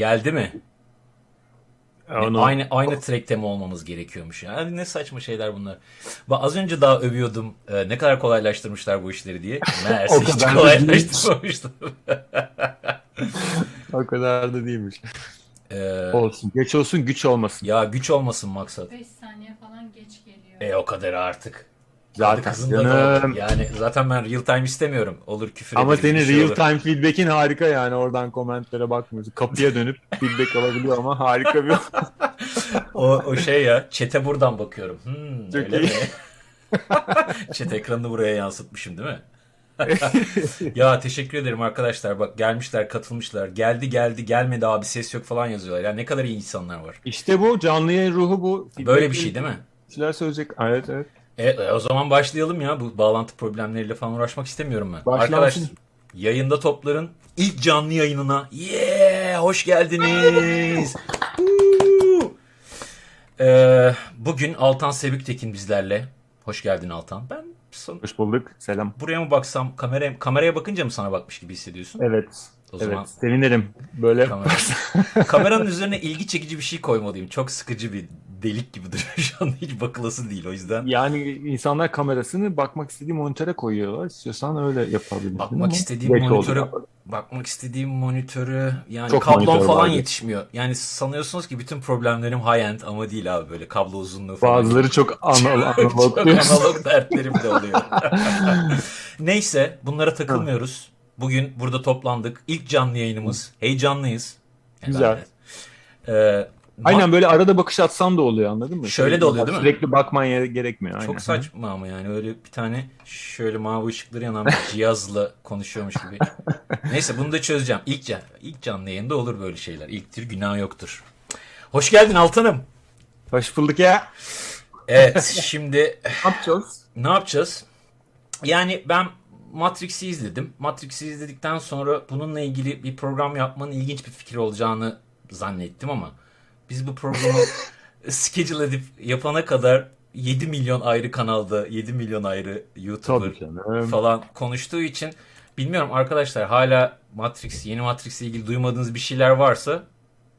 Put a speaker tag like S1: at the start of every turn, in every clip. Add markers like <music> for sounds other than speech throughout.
S1: Geldi mi?
S2: Onu...
S1: Aynı aynı track'te mi olmamız gerekiyormuş yani ne saçma şeyler bunlar. Bak az önce daha övüyordum e, ne kadar kolaylaştırmışlar bu işleri diye. <laughs> Meğerse
S2: O
S1: hiç kolaylaştırmamışlar. <laughs>
S2: o kadar da değilmiş.
S1: Ee,
S2: Olsun. Geç olsun güç olmasın.
S1: ya güç olmasın maksat.
S3: 5 saniye falan geç geliyor.
S1: E o kadar artık.
S2: Zaten canım.
S1: Yani zaten ben real time istemiyorum. Olur küfür
S2: Ama senin
S1: şey
S2: real
S1: olur.
S2: time feedback'in harika yani oradan komentlere bakmıyorsun. Kapıya dönüp feedback alabiliyor ama harika bir <laughs> <laughs>
S1: O, o şey ya çete buradan bakıyorum. Hmm,
S2: Çok
S1: öyle
S2: iyi.
S1: mi? <laughs> Chat ekranını buraya yansıtmışım değil mi? ya teşekkür ederim arkadaşlar. Bak gelmişler, katılmışlar. Geldi geldi, gelmedi abi ses yok falan yazıyorlar. Ya ne kadar iyi insanlar var.
S2: İşte bu canlı yayın ruhu bu.
S1: Böyle bir şey değil mi?
S2: Şeyler söyleyecek. Evet evet.
S1: E, o zaman başlayalım ya. Bu bağlantı problemleriyle falan uğraşmak istemiyorum ben.
S2: Başlansın.
S1: Arkadaşlar yayında topların ilk canlı yayınına. Yeah! Hoş geldiniz. Ee, bugün Altan Sebüktekin bizlerle. Hoş geldin Altan. Ben son,
S2: Hoş bulduk. Selam.
S1: buraya mı baksam kameraya, kameraya bakınca mı sana bakmış gibi hissediyorsun?
S2: Evet.
S1: O
S2: evet.
S1: zaman
S2: Sevinirim. Böyle
S1: kamera- <laughs> kameranın üzerine ilgi çekici bir şey koymalıyım. Çok sıkıcı bir delik gibi duruyor şu anda hiç bakılası değil o yüzden.
S2: yani insanlar kamerasını bakmak istediği monitöre koyuyorlar. İstiyorsan öyle yapabilirsin.
S1: Bakmak istediğim
S2: oldu.
S1: monitörü bakmak istediğim monitörü yani
S2: Çok
S1: kablom
S2: monitör
S1: falan
S2: vardı.
S1: yetişmiyor. Yani sanıyorsunuz ki bütün problemlerim high end ama değil abi böyle kablo uzunluğu falan.
S2: Bazıları çok <laughs> anal
S1: çok
S2: analog.
S1: analog dertlerim de oluyor. <laughs> Neyse bunlara takılmıyoruz. Bugün burada toplandık. İlk canlı yayınımız. Heyecanlıyız.
S2: Güzel.
S1: Ma-
S2: Aynen böyle arada bakış atsam da oluyor anladın mı?
S1: Şöyle de oluyor değil mi?
S2: Sürekli bakman gerekmiyor. Aynen.
S1: Çok saçma ama yani öyle bir tane şöyle mavi ışıkları yanan bir <laughs> cihazla konuşuyormuş gibi. Neyse bunu da çözeceğim. İlk, can, ilk canlı yayında olur böyle şeyler. İlktir günah yoktur. Hoş geldin Altan'ım.
S2: Hoş bulduk ya.
S1: Evet şimdi <laughs>
S2: Ne yapacağız?
S1: ne yapacağız? Yani ben Matrix'i izledim. Matrix'i izledikten sonra bununla ilgili bir program yapmanın ilginç bir fikir olacağını zannettim ama biz bu programı <laughs> schedule edip yapana kadar 7 milyon ayrı kanalda, 7 milyon ayrı YouTuber falan konuştuğu için bilmiyorum arkadaşlar hala Matrix, yeni Matrix ile ilgili duymadığınız bir şeyler varsa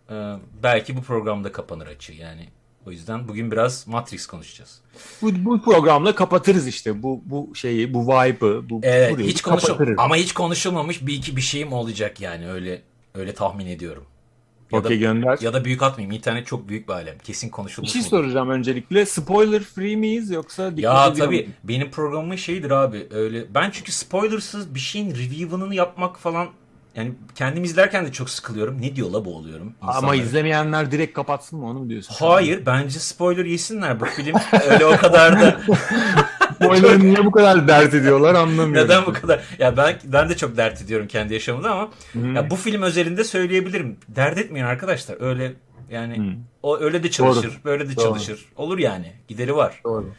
S1: e, belki bu programda kapanır açığı yani. O yüzden bugün biraz Matrix konuşacağız.
S2: Bu, bu programla kapatırız işte bu bu şeyi, bu vibe'ı, bu
S1: Evet, hiç konuşul
S2: kapatırız.
S1: ama hiç konuşulmamış bir iki bir şeyim olacak yani öyle öyle tahmin ediyorum.
S2: Okey gönder.
S1: ya da büyük atmayayım. İnternet çok büyük bir alem. Kesin
S2: Bir
S1: konuşulmuş.
S2: şey
S1: mudur?
S2: soracağım öncelikle. Spoiler free miyiz yoksa dikkat
S1: Ya tabii
S2: muyuz?
S1: benim programımın şeyidir abi öyle. Ben çünkü spoilersız bir şeyin review'ını yapmak falan yani kendim izlerken de çok sıkılıyorum. Ne diyor la bu oluyorum.
S2: Ama
S1: insanlara.
S2: izlemeyenler direkt kapatsın mı onu mu diyorsun?
S1: Hayır bence spoiler yesinler bu film. <laughs> öyle o kadar da <laughs>
S2: Spoiler'ı niye bu kadar dert ediyorlar anlamıyorum.
S1: neden bu kadar. Ya ben ben de çok dert ediyorum kendi yaşamımda ama
S2: Hı.
S1: ya bu film özelinde söyleyebilirim. Dert etmeyin arkadaşlar. Öyle yani
S2: Hı.
S1: o öyle de çalışır,
S2: Doğru.
S1: böyle de
S2: Doğru.
S1: çalışır. Olur yani. Gideri var.
S2: Doğru.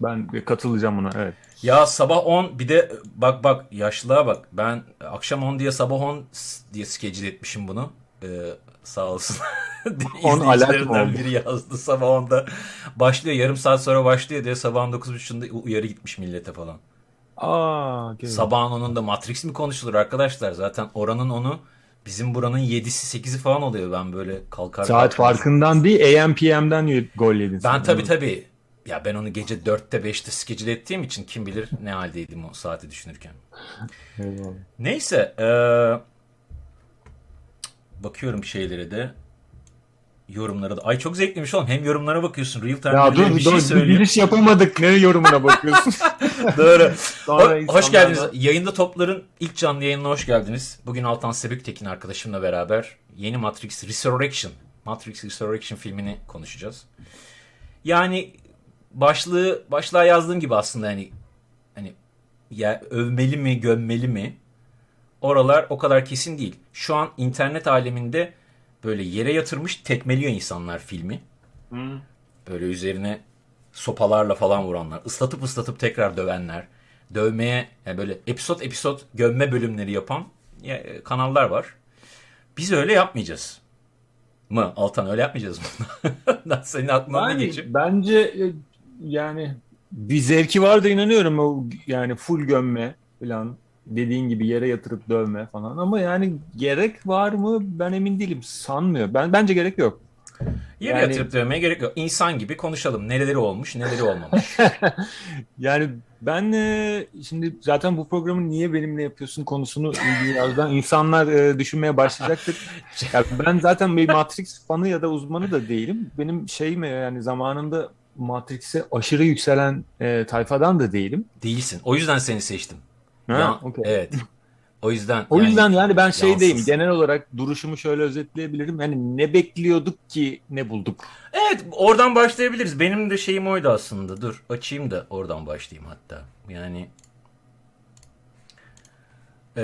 S2: Ben katılacağım buna evet.
S1: Ya sabah 10 bir de bak bak yaşlılığa bak. Ben akşam 10 diye sabah 10 diye schedule etmişim bunu. Ee, sağ olsun. <laughs>
S2: 10 alarm
S1: İzleyicilerimden
S2: oldu.
S1: biri yazdı sabah 10'da başlıyor yarım saat sonra başlıyor diye sabahın 9.30'da uyarı gitmiş millete falan.
S2: Aa, okay.
S1: Sabahın 10'unda Matrix mi konuşulur arkadaşlar? Zaten oranın onu bizim buranın 7'si 8'i falan oluyor ben böyle kalkar.
S2: Saat
S1: kalkmaz.
S2: farkından değil AM PM'den gol yedin.
S1: Ben
S2: sen.
S1: tabii tabii. Ya ben onu gece 4'te 5'te schedule ettiğim için kim bilir ne haldeydim o saati düşünürken.
S2: Eyvallah.
S1: Neyse. eee, bakıyorum şeylere de. Yorumlara da. Ay çok zevkliymiş oğlum. Hem yorumlara bakıyorsun. Real time
S2: Ya dur,
S1: bir
S2: dur
S1: şey
S2: bir
S1: söylüyor.
S2: giriş yapamadık. Ne yorumuna bakıyorsun? <laughs>
S1: Doğru.
S2: Sonra
S1: Ho- hoş geldiniz.
S2: da-
S1: Yayında Toplar'ın ilk canlı yayınına hoş geldiniz. Bugün Altan Sebüktekin arkadaşımla beraber yeni Matrix Resurrection, Matrix Resurrection filmini konuşacağız. Yani başlığı başlığa yazdığım gibi aslında hani hani ya övmeli mi, gömmeli mi? Oralar o kadar kesin değil. Şu an internet aleminde böyle yere yatırmış tekmeliyor insanlar filmi. Böyle üzerine sopalarla falan vuranlar, ıslatıp ıslatıp tekrar dövenler, dövmeye yani böyle episod episod gömme bölümleri yapan ya, e, kanallar var. Biz öyle yapmayacağız. Mı? Altan öyle yapmayacağız mı? <laughs> Senin aklından ne
S2: Yani
S1: geçiyor?
S2: bence e, yani bir zevki var da inanıyorum o yani full gömme falan. Dediğin gibi yere yatırıp dövme falan ama yani gerek var mı ben emin değilim sanmıyor. Ben bence gerek yok.
S1: Yere
S2: Yani-
S1: yatırıp dövmeye gerek yok. İnsan gibi konuşalım. Nereleri olmuş, neleri olmamış. <laughs>
S2: Yani ben e, şimdi zaten bu programı niye benimle yapıyorsun konusunu birazdan insanlar e, düşünmeye başlayacaktır. <laughs> Ya ben zaten bir Matrix fanı ya da uzmanı da değilim. Benim şeyim yani zamanında Matrix'e aşırı yükselen e, tayfadan da değilim.
S1: Değilsin. O yüzden seni seçtim.
S2: Ha,
S1: Ya-
S2: okey.
S1: Evet. O yüzden
S2: O
S1: yani-
S2: yüzden yani ben şeydeyim.
S1: yansız.
S2: Genel olarak duruşumu şöyle özetleyebilirim. Hani ne bekliyorduk ki ne bulduk?
S1: Evet oradan başlayabiliriz. Benim de şeyim oydu aslında. Dur açayım da oradan başlayayım hatta. Yani e,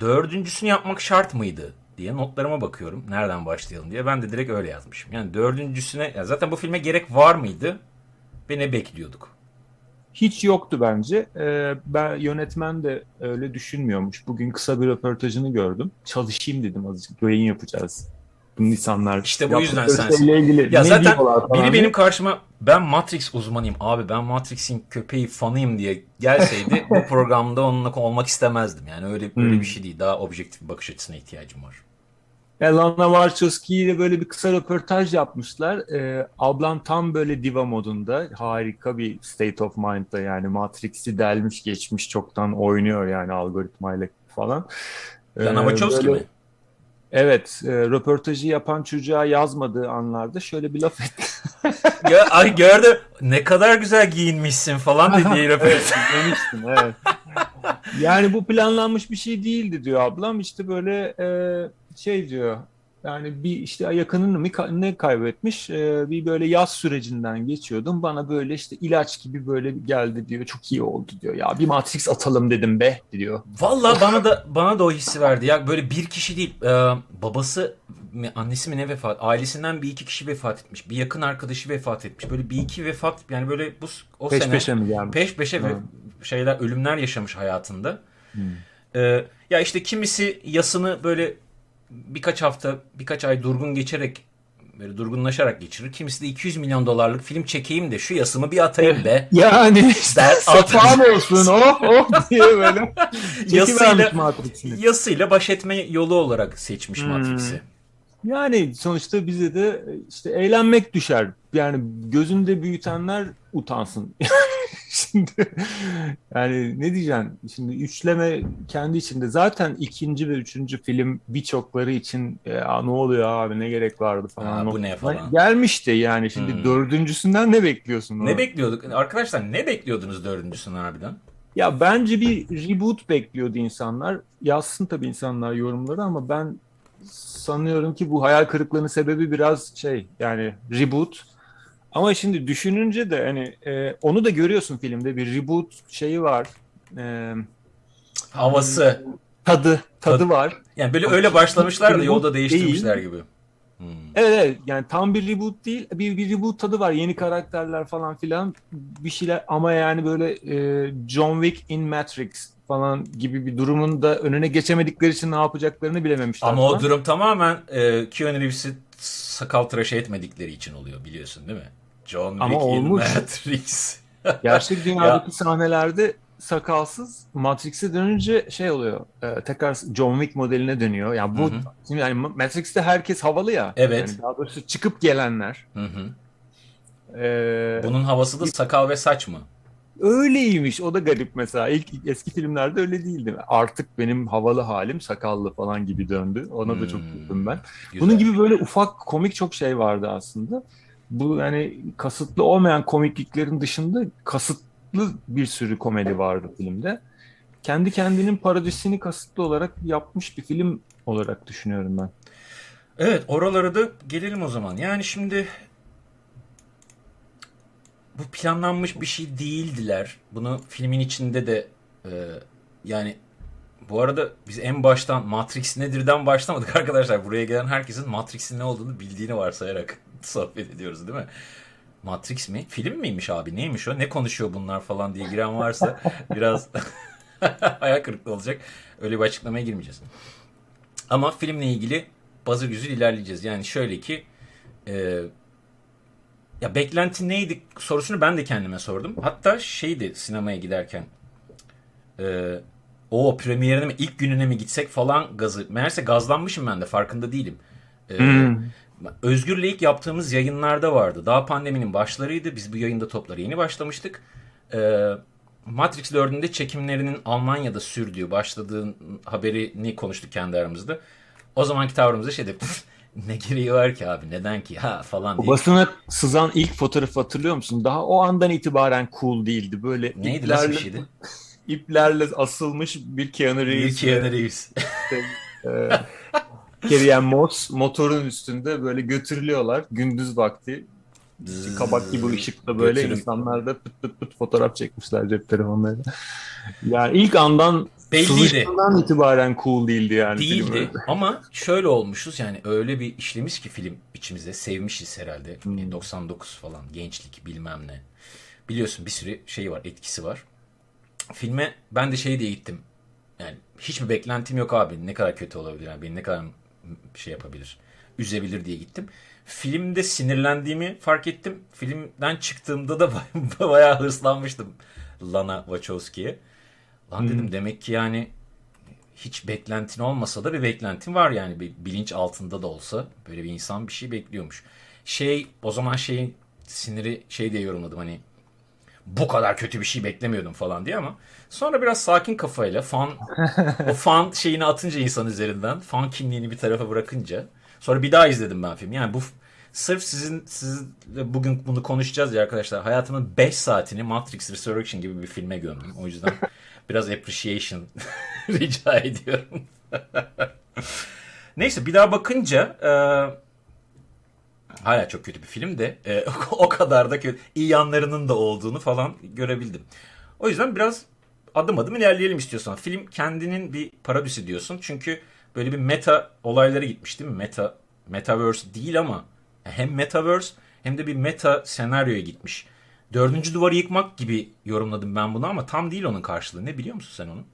S1: dördüncüsünü yapmak şart mıydı diye notlarıma bakıyorum. Nereden başlayalım diye. Ben de direkt öyle yazmışım. Yani dördüncüsüne ya zaten bu filme gerek var mıydı ve ne bekliyorduk?
S2: Hiç yoktu bence. Ee, ben yönetmen de öyle düşünmüyormuş. Bugün kısa bir röportajını gördüm. Çalışayım dedim azıcık. Yayın yapacağız. Bu insanlar
S1: İşte bu yüzden sensin.
S2: ilgili
S1: Ya
S2: ne
S1: zaten biri
S2: diye.
S1: benim karşıma ben Matrix uzmanıyım abi ben Matrix'in köpeği fanıyım diye gelseydi <laughs> bu programda onunla olmak istemezdim. Yani öyle öyle
S2: Hmm.
S1: bir şey değil. Daha objektif bir bakış açısına ihtiyacım var.
S2: Lana Wachowski ile böyle bir kısa röportaj yapmışlar. Ee, ablam tam böyle diva modunda. Harika bir state of mind'da yani Matrix'i delmiş geçmiş çoktan oynuyor yani algoritmayla falan. Ee,
S1: Lana Wachowski
S2: böyle-
S1: mi?
S2: Evet, e, röportajı yapan çocuğa yazmadığı anlarda şöyle bir laf etti. <laughs>
S1: Ya, ay gördü ne kadar güzel giyinmişsin falan dediği <laughs> röportaj.
S2: Evet, demiştim, evet. Yani bu planlanmış bir şey değildi diyor ablam. İşte böyle e, şey diyor. Yani bir işte yakınını mı ne kaybetmiş e, bir böyle yaz sürecinden geçiyordum. Bana böyle işte ilaç gibi böyle geldi diyor. Çok iyi oldu diyor. Ya bir Matrix atalım dedim be diyor.
S1: Valla bana da bana da o hissi verdi. Ya böyle bir kişi değil. e, babası mi, annesi mi ne vefat? Ailesinden bir iki kişi vefat etmiş. Bir yakın arkadaşı vefat etmiş. Böyle bir iki vefat yani böyle bu o
S2: Peş
S1: sene
S2: peşe mi gelmiş?
S1: peş peşe
S2: Hı.
S1: şeyler ölümler yaşamış hayatında. Ee, ya işte kimisi yasını böyle birkaç hafta, birkaç ay durgun geçerek böyle durgunlaşarak geçirir. Kimisi de 200 milyon dolarlık film çekeyim de şu yasımı bir atayım be. <laughs>
S2: Yani
S1: Der, <laughs>
S2: safan olsun oh oh diye böyle <laughs>
S1: Yasıyla, yasıyla baş etme yolu olarak seçmiş
S2: Hmm.
S1: Matrix'i.
S2: Yani sonuçta bize de işte eğlenmek düşer. Yani gözünde büyütenler utansın. <laughs> Şimdi yani ne diyeceksin? Şimdi üçleme kendi içinde zaten ikinci ve üçüncü film birçokları için ya ne oluyor abi ne gerek vardı falan.
S1: Aa, bu ne falan.
S2: Gelmişti yani şimdi
S1: Hmm.
S2: dördüncüsünden ne bekliyorsun?
S1: Ne
S2: ona?
S1: bekliyorduk? Arkadaşlar ne bekliyordunuz dördüncüsünü harbiden?
S2: Ya bence bir reboot bekliyordu insanlar. Yazsın tabii insanlar yorumları ama ben sanıyorum ki bu hayal kırıklığının sebebi biraz şey yani reboot. Ama şimdi düşününce de hani e, onu da görüyorsun filmde bir reboot şeyi var. E,
S1: Havası.
S2: tadı tadı var.
S1: Yani böyle öyle başlamışlar da yolda
S2: değil.
S1: değiştirmişler gibi. Hmm.
S2: Evet, evet yani tam bir reboot değil bir, bir reboot tadı var yeni karakterler falan filan bir şeyler ama yani böyle e, John Wick in Matrix falan gibi bir durumun da önüne geçemedikleri için ne yapacaklarını bilememişler
S1: Ama o
S2: falan.
S1: durum tamamen e, Keanu Reeves'i sakal tıraşı etmedikleri için oluyor biliyorsun değil mi? John
S2: Ama
S1: Wick in
S2: olmuş.
S1: Matrix. <laughs>
S2: Gerçek dünyadaki <laughs> sahnelerde sakalsız Matrix'e dönünce şey oluyor e, tekrar John Wick modeline dönüyor yani bu
S1: Hı hı.
S2: şimdi yani Matrix'te herkes havalı ya
S1: Evet.
S2: yani daha doğrusu çıkıp gelenler
S1: Hı hı.
S2: e,
S1: Bunun havası da sakal ve saç mı?
S2: Öyleymiş. O da garip mesela. İlk eski filmlerde öyle değildi. Artık benim havalı halim sakallı falan gibi döndü. Ona da çok
S1: Hmm,
S2: güldüm ben.
S1: güzel.
S2: Bunun gibi böyle ufak komik çok şey vardı aslında. Bu yani kasıtlı olmayan komikliklerin dışında kasıtlı bir sürü komedi vardı filmde. Kendi kendinin parodisini kasıtlı olarak yapmış bir film olarak düşünüyorum ben.
S1: Evet oralara da gelelim o zaman. Yani şimdi bu planlanmış bir şey değildiler. Bunu filmin içinde de e, yani bu arada biz en baştan Matrix nedirden başlamadık <laughs> arkadaşlar. Buraya gelen herkesin Matrix'in ne olduğunu bildiğini varsayarak sohbet ediyoruz değil mi? Matrix mi? Film miymiş abi? Neymiş o? Ne konuşuyor bunlar falan diye giren varsa biraz <laughs> hayal kırıklığı olacak. Öyle bir açıklamaya girmeyeceğiz. Ama filmle ilgili bazı güzül ilerleyeceğiz. Yani şöyle ki e, ya beklenti neydi sorusunu ben de kendime sordum. Hatta şeydi sinemaya giderken e, o premierine mi ilk gününe mi gitsek falan gazı. Meğerse gazlanmışım ben de farkında değilim. Ee,
S2: Hmm.
S1: Özgür'le ilk yaptığımız yayınlarda vardı. Daha pandeminin başlarıydı. Biz bu yayında toplara yeni başlamıştık. Ee, Matrix 4'ün de çekimlerinin Almanya'da sürdüğü, başladığın haberini konuştuk kendi aramızda. O zamanki tavrımızda şey dedik. "Pf, Ne gereği var ki abi neden ki ha falan
S2: O
S1: diye.
S2: basına sızan ilk fotoğrafı hatırlıyor musun? Daha o andan itibaren cool değildi. Böyle
S1: Neydi nasıl bir
S2: iplerle,
S1: şeydi? <laughs>
S2: iplerle asılmış bir Keanu
S1: Bir
S2: Reeves.
S1: Keanu Reeves. <laughs>
S2: e, <laughs> Carrie <laughs> Moss motorun üstünde böyle götürülüyorlar gündüz vakti. Kabak gibi ışıkta böyle
S1: Götürüp-
S2: insanlar da pıt pıt pıt fotoğraf çekmişler cep telefonlarıyla. Yani ilk andan
S1: Belliydi.
S2: itibaren cool değildi yani. film
S1: Değildi
S2: öyle. <laughs>
S1: ama şöyle olmuşuz yani öyle bir işlemiş ki film içimize sevmişiz herhalde.
S2: Hmm.
S1: E, 99 falan gençlik bilmem ne. Biliyorsun bir sürü şey var etkisi var. Filme ben de şey diye gittim. Yani hiçbir beklentim yok abi ne kadar kötü olabilir yani beni ne kadar şey yapabilir üzebilir diye gittim. Filmde sinirlendiğimi fark ettim. Filmden çıktığımda da <laughs> bayağı hırslanmıştım Lana Wachowski'ye. Lan dedim demek ki yani hiç beklentin olmasa da bir beklentin var yani bir bilinç altında da olsa böyle bir insan bir şey bekliyormuş. Şey o zaman şeyin siniri şey diye yorumladım hani bu kadar kötü bir şey beklemiyordum falan diye ama sonra biraz sakin kafayla fan o fan şeyini atınca insan üzerinden fan kimliğini bir tarafa bırakınca sonra bir daha izledim ben film. Yani bu sırf sizin sizinle bugün bunu konuşacağız ya arkadaşlar. Hayatımın 5 saatini Matrix Resurrection gibi bir filme gömdüm. O yüzden <laughs> biraz appreciation <laughs> rica ediyorum. <laughs> Neyse bir daha bakınca e, hala çok kötü bir film de e, <laughs> o kadar da kötü. iyi yanlarının da olduğunu falan görebildim. O yüzden biraz adım adım ilerleyelim istiyorsan. Film kendinin bir paradüsü diyorsun. Çünkü böyle bir meta olaylara gitmiş değil mi? Meta metaverse değil ama hem metaverse hem de bir meta senaryoya gitmiş. Dördüncü duvarı yıkmak gibi yorumladım ben bunu ama tam değil onun karşılığı. Ne biliyor musun sen onu?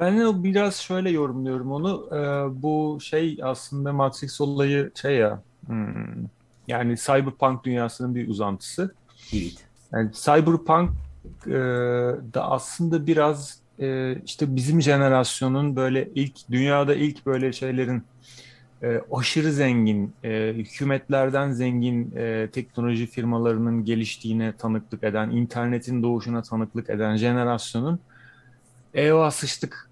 S2: Ben biraz şöyle yorumluyorum onu. Ee, bu şey aslında Matrix olayı şey ya. Hmm, yani cyberpunk dünyasının bir uzantısı.
S1: Evet.
S2: Yani cyberpunk e, da aslında biraz e, işte bizim jenerasyonun böyle ilk dünyada ilk böyle şeylerin e, aşırı zengin, e, hükümetlerden zengin e, teknoloji firmalarının geliştiğine tanıklık eden, internetin doğuşuna tanıklık eden jenerasyonun eyvah sıçtık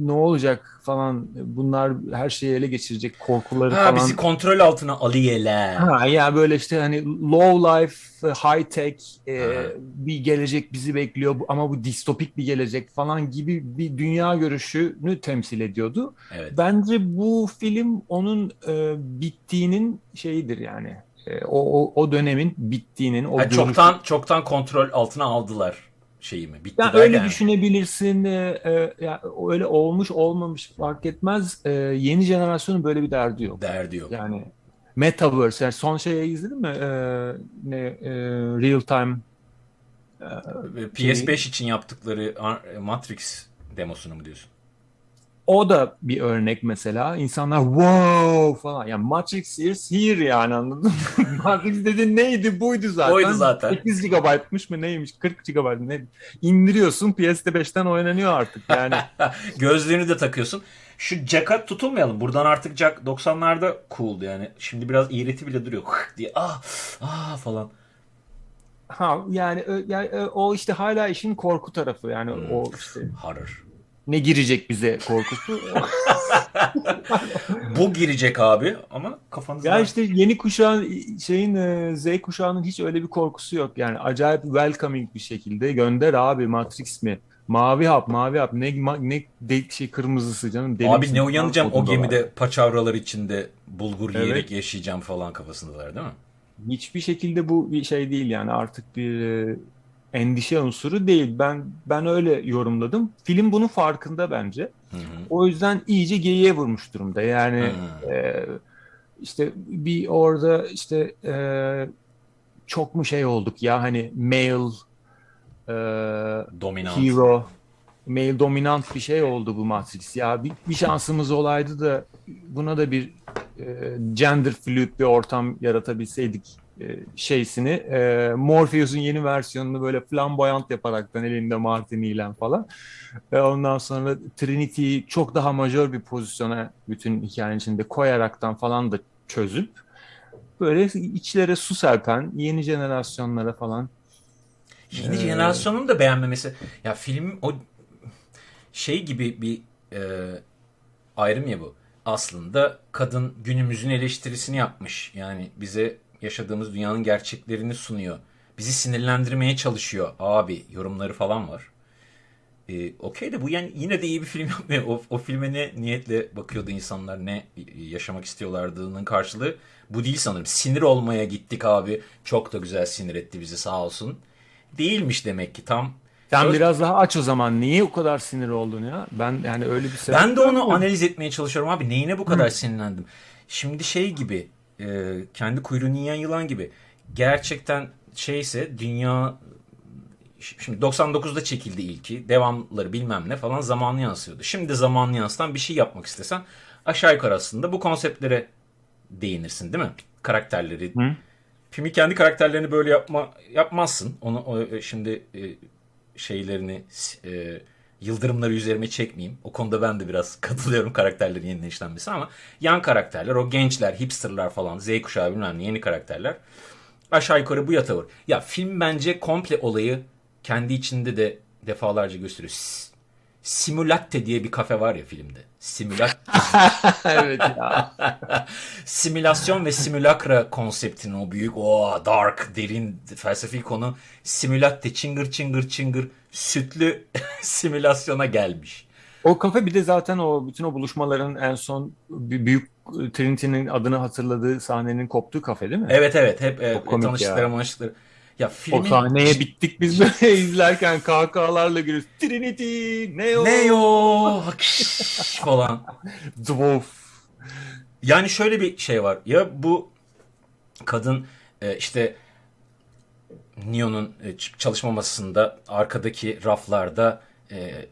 S2: ne olacak falan bunlar her şeyi ele geçirecek korkuları
S1: Ha
S2: falan.
S1: bizi kontrol altına alıyorlar.
S2: Ha ya böyle işte hani low life, high tech e, bir gelecek bizi bekliyor ama bu distopik bir gelecek falan gibi bir dünya görüşünü temsil ediyordu.
S1: Evet.
S2: Bence bu film onun e, bittiğinin şeyidir yani. E, o, o, o dönemin bittiğinin o
S1: Ha,
S2: görüş-
S1: çoktan çoktan kontrol altına aldılar şeyi mi? Bitti
S2: Yani öyle düşünebilirsin. e, e, ya öyle olmuş olmamış fark etmez. E, yeni jenerasyonun böyle bir derdi yok.
S1: Derdi yok.
S2: Yani Metaverse yani son şeyi izledin mi? E, ne e, Real Time
S1: PS5 için yaptıkları Ar- Matrix demosunu mu diyorsun?
S2: O da bir örnek mesela. İnsanlar wow falan. Yani Matrix is here yani anladın mı? <laughs> Matrix dedi neydi buydu zaten.
S1: Oydu zaten.
S2: 8 GB'mış mı neymiş? 40 GB ne? İndiriyorsun PS5'ten oynanıyor artık yani. <laughs>
S1: Gözlüğünü de takıyorsun. Şu jack'a tutulmayalım. Buradan artık jack 90'larda cool'du yani. Şimdi biraz iğreti bile duruyor. <laughs> diye ah ah falan.
S2: Ha yani, yani o işte hala işin korku tarafı yani
S1: Hmm.
S2: o işte
S1: Horror.
S2: Ne girecek bize korkusu. <laughs>
S1: Bu girecek abi ama kafanızda.
S2: ya işte yeni kuşağın şeyin e, Z kuşağının hiç öyle bir korkusu yok yani acayip welcoming bir şekilde gönder abi Matrix mi? Mavi hap, mavi hap. Ne ma- ne de, şey kırmızısı canım. deli
S1: Abi ne uyanacağım o
S2: modunda var.
S1: gemide paçavralar içinde bulgur
S2: Evet.
S1: yiyerek yaşayacağım falan kafasındalar değil mi?
S2: Hiçbir şekilde bu bir şey değil yani artık bir e, endişe unsuru değil. Ben ben öyle yorumladım. Film bunun farkında bence.
S1: Hı hı.
S2: O yüzden iyice geyiğe vurmuş durumda. Yani
S1: Hmm.
S2: e, işte bir orada işte e, çok mu şey olduk ya hani male e,
S1: Dominant.
S2: hero male dominant bir şey oldu bu Matrix. Ya bir, bir şansımız olaydı da buna da bir e, gender fluid bir ortam yaratabilseydik şeysini e, Morpheus'un yeni versiyonunu böyle flamboyant yaparaktan elinde Martini ile falan ve ondan sonra Trinity'yi çok daha majör bir pozisyona bütün hikayenin içinde koyaraktan falan da çözüp böyle içlere su serpen yeni jenerasyonlara falan
S1: Yeni ee... jenerasyonun da beğenmemesi. Ya film o şey gibi bir e, ayrım ya bu. Aslında kadın günümüzün eleştirisini yapmış. Yani bize yaşadığımız dünyanın gerçeklerini sunuyor. Bizi sinirlendirmeye çalışıyor abi yorumları falan var. Ee, Okey de bu yani yine de iyi bir film yapmıyor. <laughs> O, o filme ne niyetle bakıyordu insanlar ne yaşamak istiyorlardığının karşılığı bu değil sanırım. Sinir olmaya gittik abi. Çok da güzel sinir etti bizi sağ olsun. Değilmiş demek ki tam.
S2: Sen Söz... biraz daha aç o zaman. Niye o kadar sinir oldun ya? Ben yani öyle bir sebep
S1: Ben de onu analiz etmeye çalışıyorum abi. Neyine bu kadar Hı. sinirlendim? Şimdi şey gibi e, kendi kuyruğunu yiyen yılan gibi. Gerçekten şeyse dünya şimdi 99'da çekildi ilki. Devamları bilmem ne falan zamanlı yansıyordu. Şimdi zamanlı yansıtan bir şey yapmak istesen aşağı yukarı aslında bu konseptlere değinirsin değil mi? Karakterleri. Hı? Filmi kendi karakterlerini böyle yapma yapmazsın. Onu o, e, şimdi e, şeylerini e, yıldırımları üzerime çekmeyeyim. O konuda ben de biraz <laughs> katılıyorum karakterlerin yeniden işlenmesi ama yan karakterler, o gençler, hipsterlar falan, Z kuşağı bilmem ne yeni karakterler aşağı yukarı bu yatavır. Ya film bence komple olayı kendi içinde de defalarca gösteriyor. Simulatte diye bir kafe var ya filmde. Simulatte. <laughs> evet ya. <laughs> Simülasyon ve simülakra konseptinin o büyük, o dark, derin felsefi konu simulatte çıngır çıngır çıngır sütlü <laughs> simülasyona gelmiş.
S2: O kafe bir de zaten o bütün o buluşmaların en son büyük Trinity'nin adını hatırladığı sahnenin koptuğu kafe değil mi?
S1: Evet evet hep e, tanıştıkları tanıştıkları.
S2: Ya filmin... O sahneye bittik biz böyle <laughs> izlerken kahkahalarla gülüyoruz. Trinity, Neo.
S1: Neo falan. <laughs>
S2: Dwarf.
S1: Yani şöyle bir şey var. Ya bu kadın e, işte Neo'nun e, çalışma masasında arkadaki raflarda e,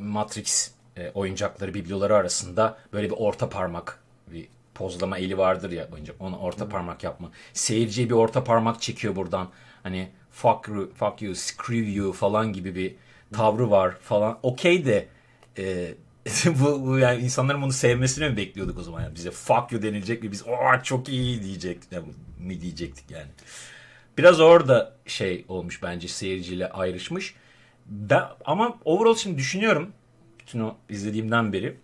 S1: Matrix oyuncakları, bibloları arasında böyle bir orta parmak bir pozlama eli vardır ya oyuncak. Ona orta parmak yapma. Seyirciye bir orta parmak çekiyor buradan. Hani fuck you, fuck you, screw you falan gibi bir tavrı var falan. Okey de e, <laughs> bu, bu yani insanların bunu sevmesini mi bekliyorduk o zaman? Yani bize fuck you denilecek ve biz o çok iyi diyecek mi diyecektik yani. Biraz orada şey olmuş bence seyirciyle ayrışmış. Ben, ama overall şimdi düşünüyorum bütün o izlediğimden beri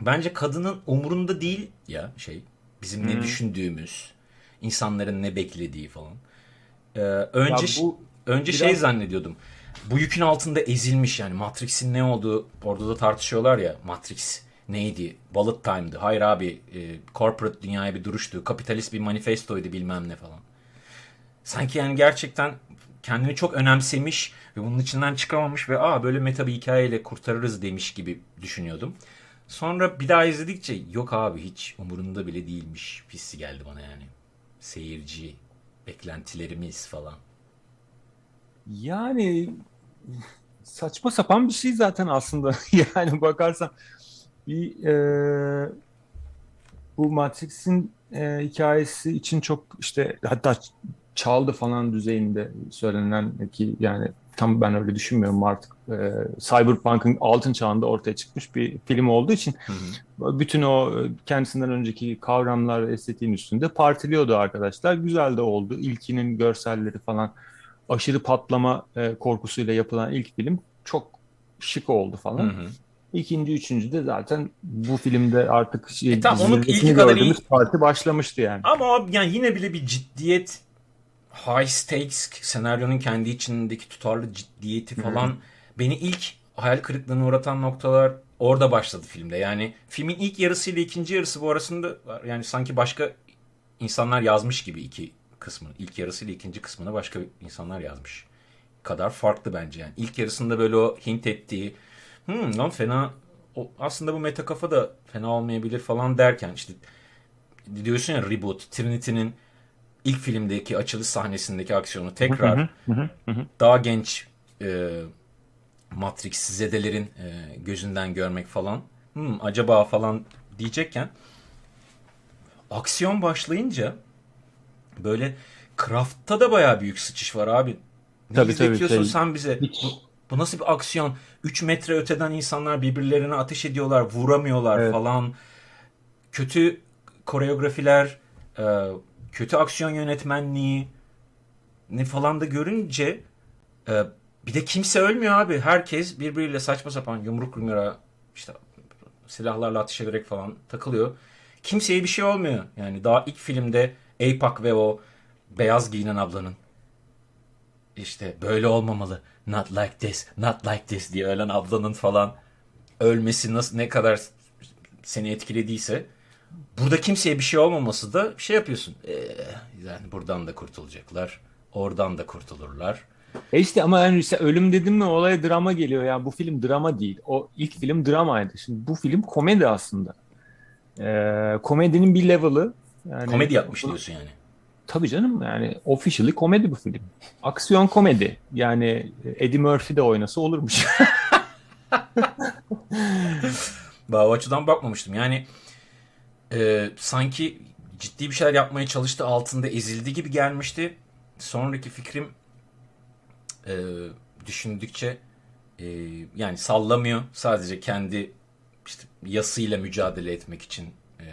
S1: bence kadının umurunda değil ya şey bizim hmm. ne düşündüğümüz insanların ne beklediği falan. Ee, önce bu önce biraz... şey zannediyordum. Bu yükün altında ezilmiş yani Matrix'in ne olduğu orada da tartışıyorlar ya Matrix neydi? Bullet Time'dı. Hayır abi e, corporate dünyaya bir duruştu. Kapitalist bir manifestoydu bilmem ne falan. Sanki yani gerçekten kendini çok önemsemiş ve bunun içinden çıkamamış ve aa böyle meta bir hikayeyle kurtarırız demiş gibi düşünüyordum. Sonra bir daha izledikçe yok abi hiç umurunda bile değilmiş hissi geldi bana yani. Seyirci beklentilerimiz falan.
S2: Yani saçma sapan bir şey zaten aslında. <laughs> yani bakarsan bir e, bu Matrix'in e, hikayesi için çok işte hatta çaldı falan düzeyinde söylenen ki yani tam ben öyle düşünmüyorum artık. E, Cyberpunk'ın altın çağında ortaya çıkmış bir film olduğu için hı hı. bütün o kendisinden önceki kavramlar estetiğin üstünde partiliyordu arkadaşlar. Güzel de oldu. İlkinin görselleri falan aşırı patlama e, korkusuyla yapılan ilk film çok şık oldu falan. Hı hı. İkinci, üçüncü de zaten bu filmde artık şey,
S1: e tamam, onun ilk kadar iyi...
S2: parti başlamıştı yani.
S1: Ama yani yine bile bir ciddiyet high stakes senaryonun kendi içindeki tutarlı ciddiyeti falan hmm. beni ilk hayal kırıklığına uğratan noktalar orada başladı filmde. Yani filmin ilk yarısı ile ikinci yarısı bu arasında yani sanki başka insanlar yazmış gibi iki kısmını. İlk yarısı ile ikinci kısmını başka insanlar yazmış. Kadar farklı bence yani. İlk yarısında böyle o hint ettiği hmm, lan fena o, aslında bu meta kafa da fena olmayabilir falan derken işte diyorsun ya reboot Trinity'nin ilk filmdeki açılış sahnesindeki aksiyonu tekrar daha genç e, Matrix zedelerin e, gözünden görmek falan hmm, acaba falan diyecekken aksiyon başlayınca böyle Craft'ta da bayağı büyük sıçış var abi. Ne
S2: Tabii,
S1: izletiyorsun
S2: tabii,
S1: sen bize?
S2: Hiç.
S1: Bu, bu nasıl bir aksiyon? 3 metre öteden insanlar birbirlerine ateş ediyorlar, vuramıyorlar
S2: Evet.
S1: falan. Kötü koreografiler, e, kötü aksiyon yönetmenliği ne falan da görünce e, bir de kimse ölmüyor abi. Herkes birbiriyle saçma sapan yumruk yumruğa işte silahlarla ateş ederek falan takılıyor. Kimseye bir şey olmuyor. Yani daha ilk filmde Apak ve o beyaz giyinen ablanın işte böyle olmamalı. Not like this, not like this diye ölen ablanın falan ölmesi nasıl ne kadar seni etkilediyse burada kimseye bir şey olmaması da şey yapıyorsun. Ee, yani buradan da kurtulacaklar. Oradan da kurtulurlar.
S2: E işte ama yani işte ölüm dedim mi olaya drama geliyor. Yani bu film drama değil. O ilk film dramaydı. Şimdi bu film komedi aslında. Ee, komedinin bir level'ı. Yani,
S1: Komedi yapmış diyorsun yani.
S2: Tabii canım yani officially komedi bu film. Aksiyon komedi. Yani Eddie Murphy de oynasa olurmuş. <laughs>
S1: Ben o açıdan bakmamıştım. Yani e, sanki ciddi bir şeyler yapmaya çalıştı. Altında ezildi gibi gelmişti. Sonraki fikrim e, düşündükçe e, yani sallamıyor. Sadece kendi işte yasıyla mücadele etmek için e,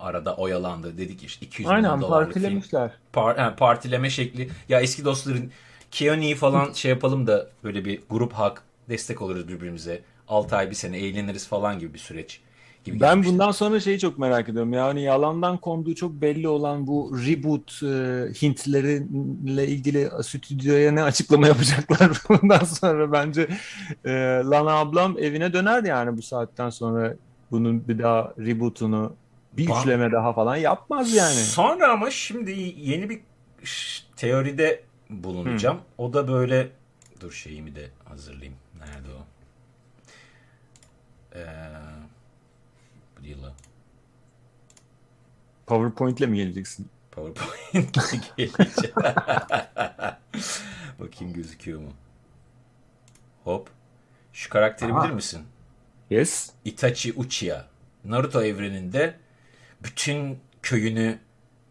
S1: arada oyalandı. Dedik işte 200 milyon
S2: Aynen
S1: dolarlık film.
S2: partilemişler.
S1: Par- yani partileme şekli. Ya eski dostların Keanu'yu falan şey yapalım da böyle bir grup hak destek oluruz birbirimize. 6 ay bir sene eğleniriz falan gibi bir süreç. Gibi
S2: Ben
S1: gelmişti.
S2: bundan sonra şeyi çok merak ediyorum. Yani yalandan konduğu çok belli olan bu reboot e, Hintleriyle ilgili stüdyoya ne açıklama <laughs> yapacaklar bundan sonra bence e, Lana ablam evine döner yani bu saatten sonra bunun bir daha rebootunu bir
S1: Ba-
S2: üçleme daha falan yapmaz yani.
S1: Sonra ama şimdi yeni bir teoride bulunacağım. O da böyle dur şeyimi de hazırlayayım. Nerede o? Ee, o.
S2: PowerPoint'le mi geleceksin?
S1: PowerPoint <laughs> gelecek. <laughs> Bakayım gözüküyor mu? Hop. Şu karakteri
S2: Aha.
S1: bilir misin?
S2: Yes.
S1: Itachi Uchiha. Naruto evreninde bütün köyünü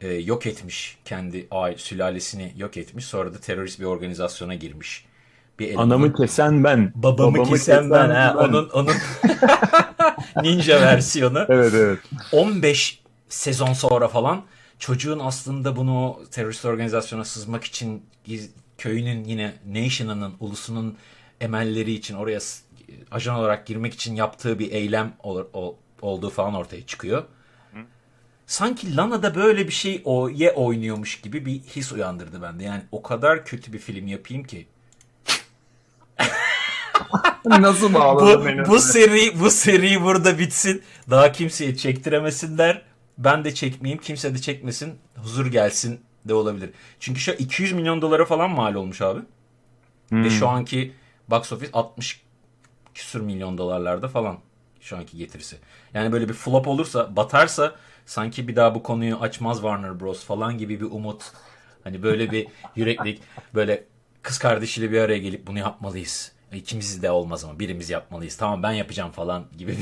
S1: e, yok etmiş. Kendi aile, sülalesini yok etmiş. Sonra da terörist bir organizasyona girmiş. Bir
S2: Anamı kesen ben.
S1: Babamı, kesen ben. Ha, Onun, onun <laughs> <laughs> ninja versiyonu.
S2: Evet evet.
S1: 15 sezon sonra falan çocuğun aslında bunu terörist organizasyona sızmak için köyünün yine nation'ının, ulusunun emelleri için oraya ajan olarak girmek için yaptığı bir eylem ol- ol- olduğu falan ortaya çıkıyor. Sanki Lana da böyle bir şey o ye oynuyormuş gibi bir his uyandırdı bende. Yani o kadar kötü bir film yapayım ki <laughs>
S2: Nasıl bağladın beni?
S1: bu, bu seri bu seri burada bitsin. Daha kimseye çektiremesinler. Ben de çekmeyeyim, kimse de çekmesin. Huzur gelsin de olabilir. Çünkü şu 200 milyon dolara falan mal olmuş abi. Ve şu anki box office 60 küsür milyon dolarlarda falan şu anki getirisi. Yani böyle bir flop olursa, batarsa sanki bir daha bu konuyu açmaz Warner Bros falan gibi bir umut. Hani böyle bir yüreklik, böyle kız kardeşiyle bir araya gelip bunu yapmalıyız. İkimiz de olmaz ama birimiz yapmalıyız. Tamam ben yapacağım falan gibi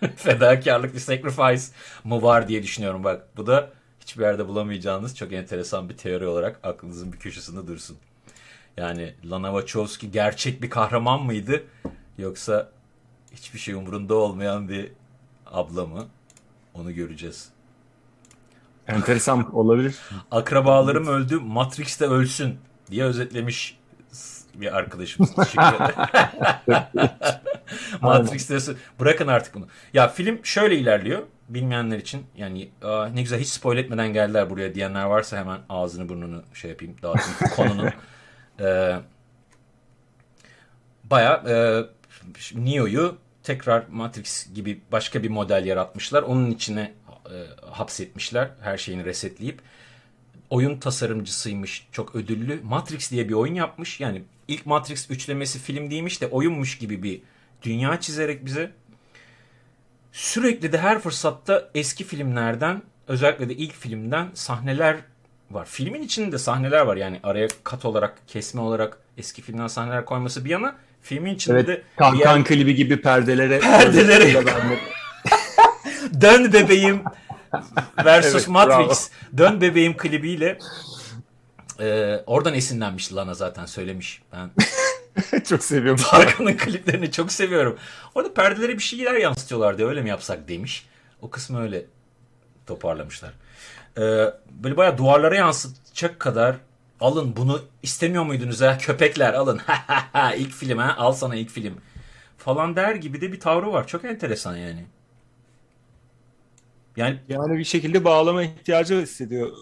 S1: bir <laughs> fedakarlık, bir sacrifice mı var diye düşünüyorum. Bak bu da hiçbir yerde bulamayacağınız çok enteresan bir teori olarak aklınızın bir köşesinde dursun. Yani Lana Wachowski gerçek bir kahraman mıydı? Yoksa hiçbir şey umurunda olmayan bir abla mı? Onu göreceğiz.
S2: Enteresan olabilir. <laughs>
S1: Akrabalarım öldü, Matrix de ölsün diye özetlemiş bir arkadaşımız. Teşekkür ederim. Matrix de ölsün. Bırakın artık bunu. Ya film şöyle ilerliyor. Bilmeyenler için yani aa, ne güzel hiç spoil etmeden geldiler buraya diyenler varsa hemen ağzını burnunu şey yapayım dağıtayım <laughs> konunun. Ee, Baya e, Neo'yu tekrar Matrix gibi başka bir model yaratmışlar. Onun içine e, hapsetmişler. Her şeyini resetleyip. Oyun tasarımcısıymış. Çok ödüllü. Matrix diye bir oyun yapmış. Yani ilk Matrix üçlemesi film değilmiş de oyunmuş gibi bir dünya çizerek bize. Sürekli de her fırsatta eski filmlerden özellikle de ilk filmden sahneler var. Filmin içinde sahneler var. Yani araya kat olarak, kesme olarak eski filmden sahneler koyması bir yana filmin içinde
S2: Evet.
S1: de
S2: Kan,
S1: diğer-
S2: kan klibi gibi perdelere.
S1: Perdelere- <laughs> Dön bebeğim versus
S2: Evet,
S1: Matrix. Dön bebeğim klibiyle Ee, oradan esinlenmiş Lana zaten söylemiş. Ben <laughs>
S2: çok seviyorum.
S1: Tarkan'ın kliplerini çok seviyorum. Orada perdelere bir şeyler yansıtıyorlardı öyle mi yapsak demiş. O kısmı öyle toparlamışlar. Ee, böyle bayağı duvarlara yansıtacak kadar alın bunu istemiyor muydunuz ya köpekler alın <laughs> ilk film ha al sana ilk film falan der gibi de bir tavrı var. Çok enteresan yani.
S2: Yani yani bir şekilde bağlama ihtiyacı hissediyor.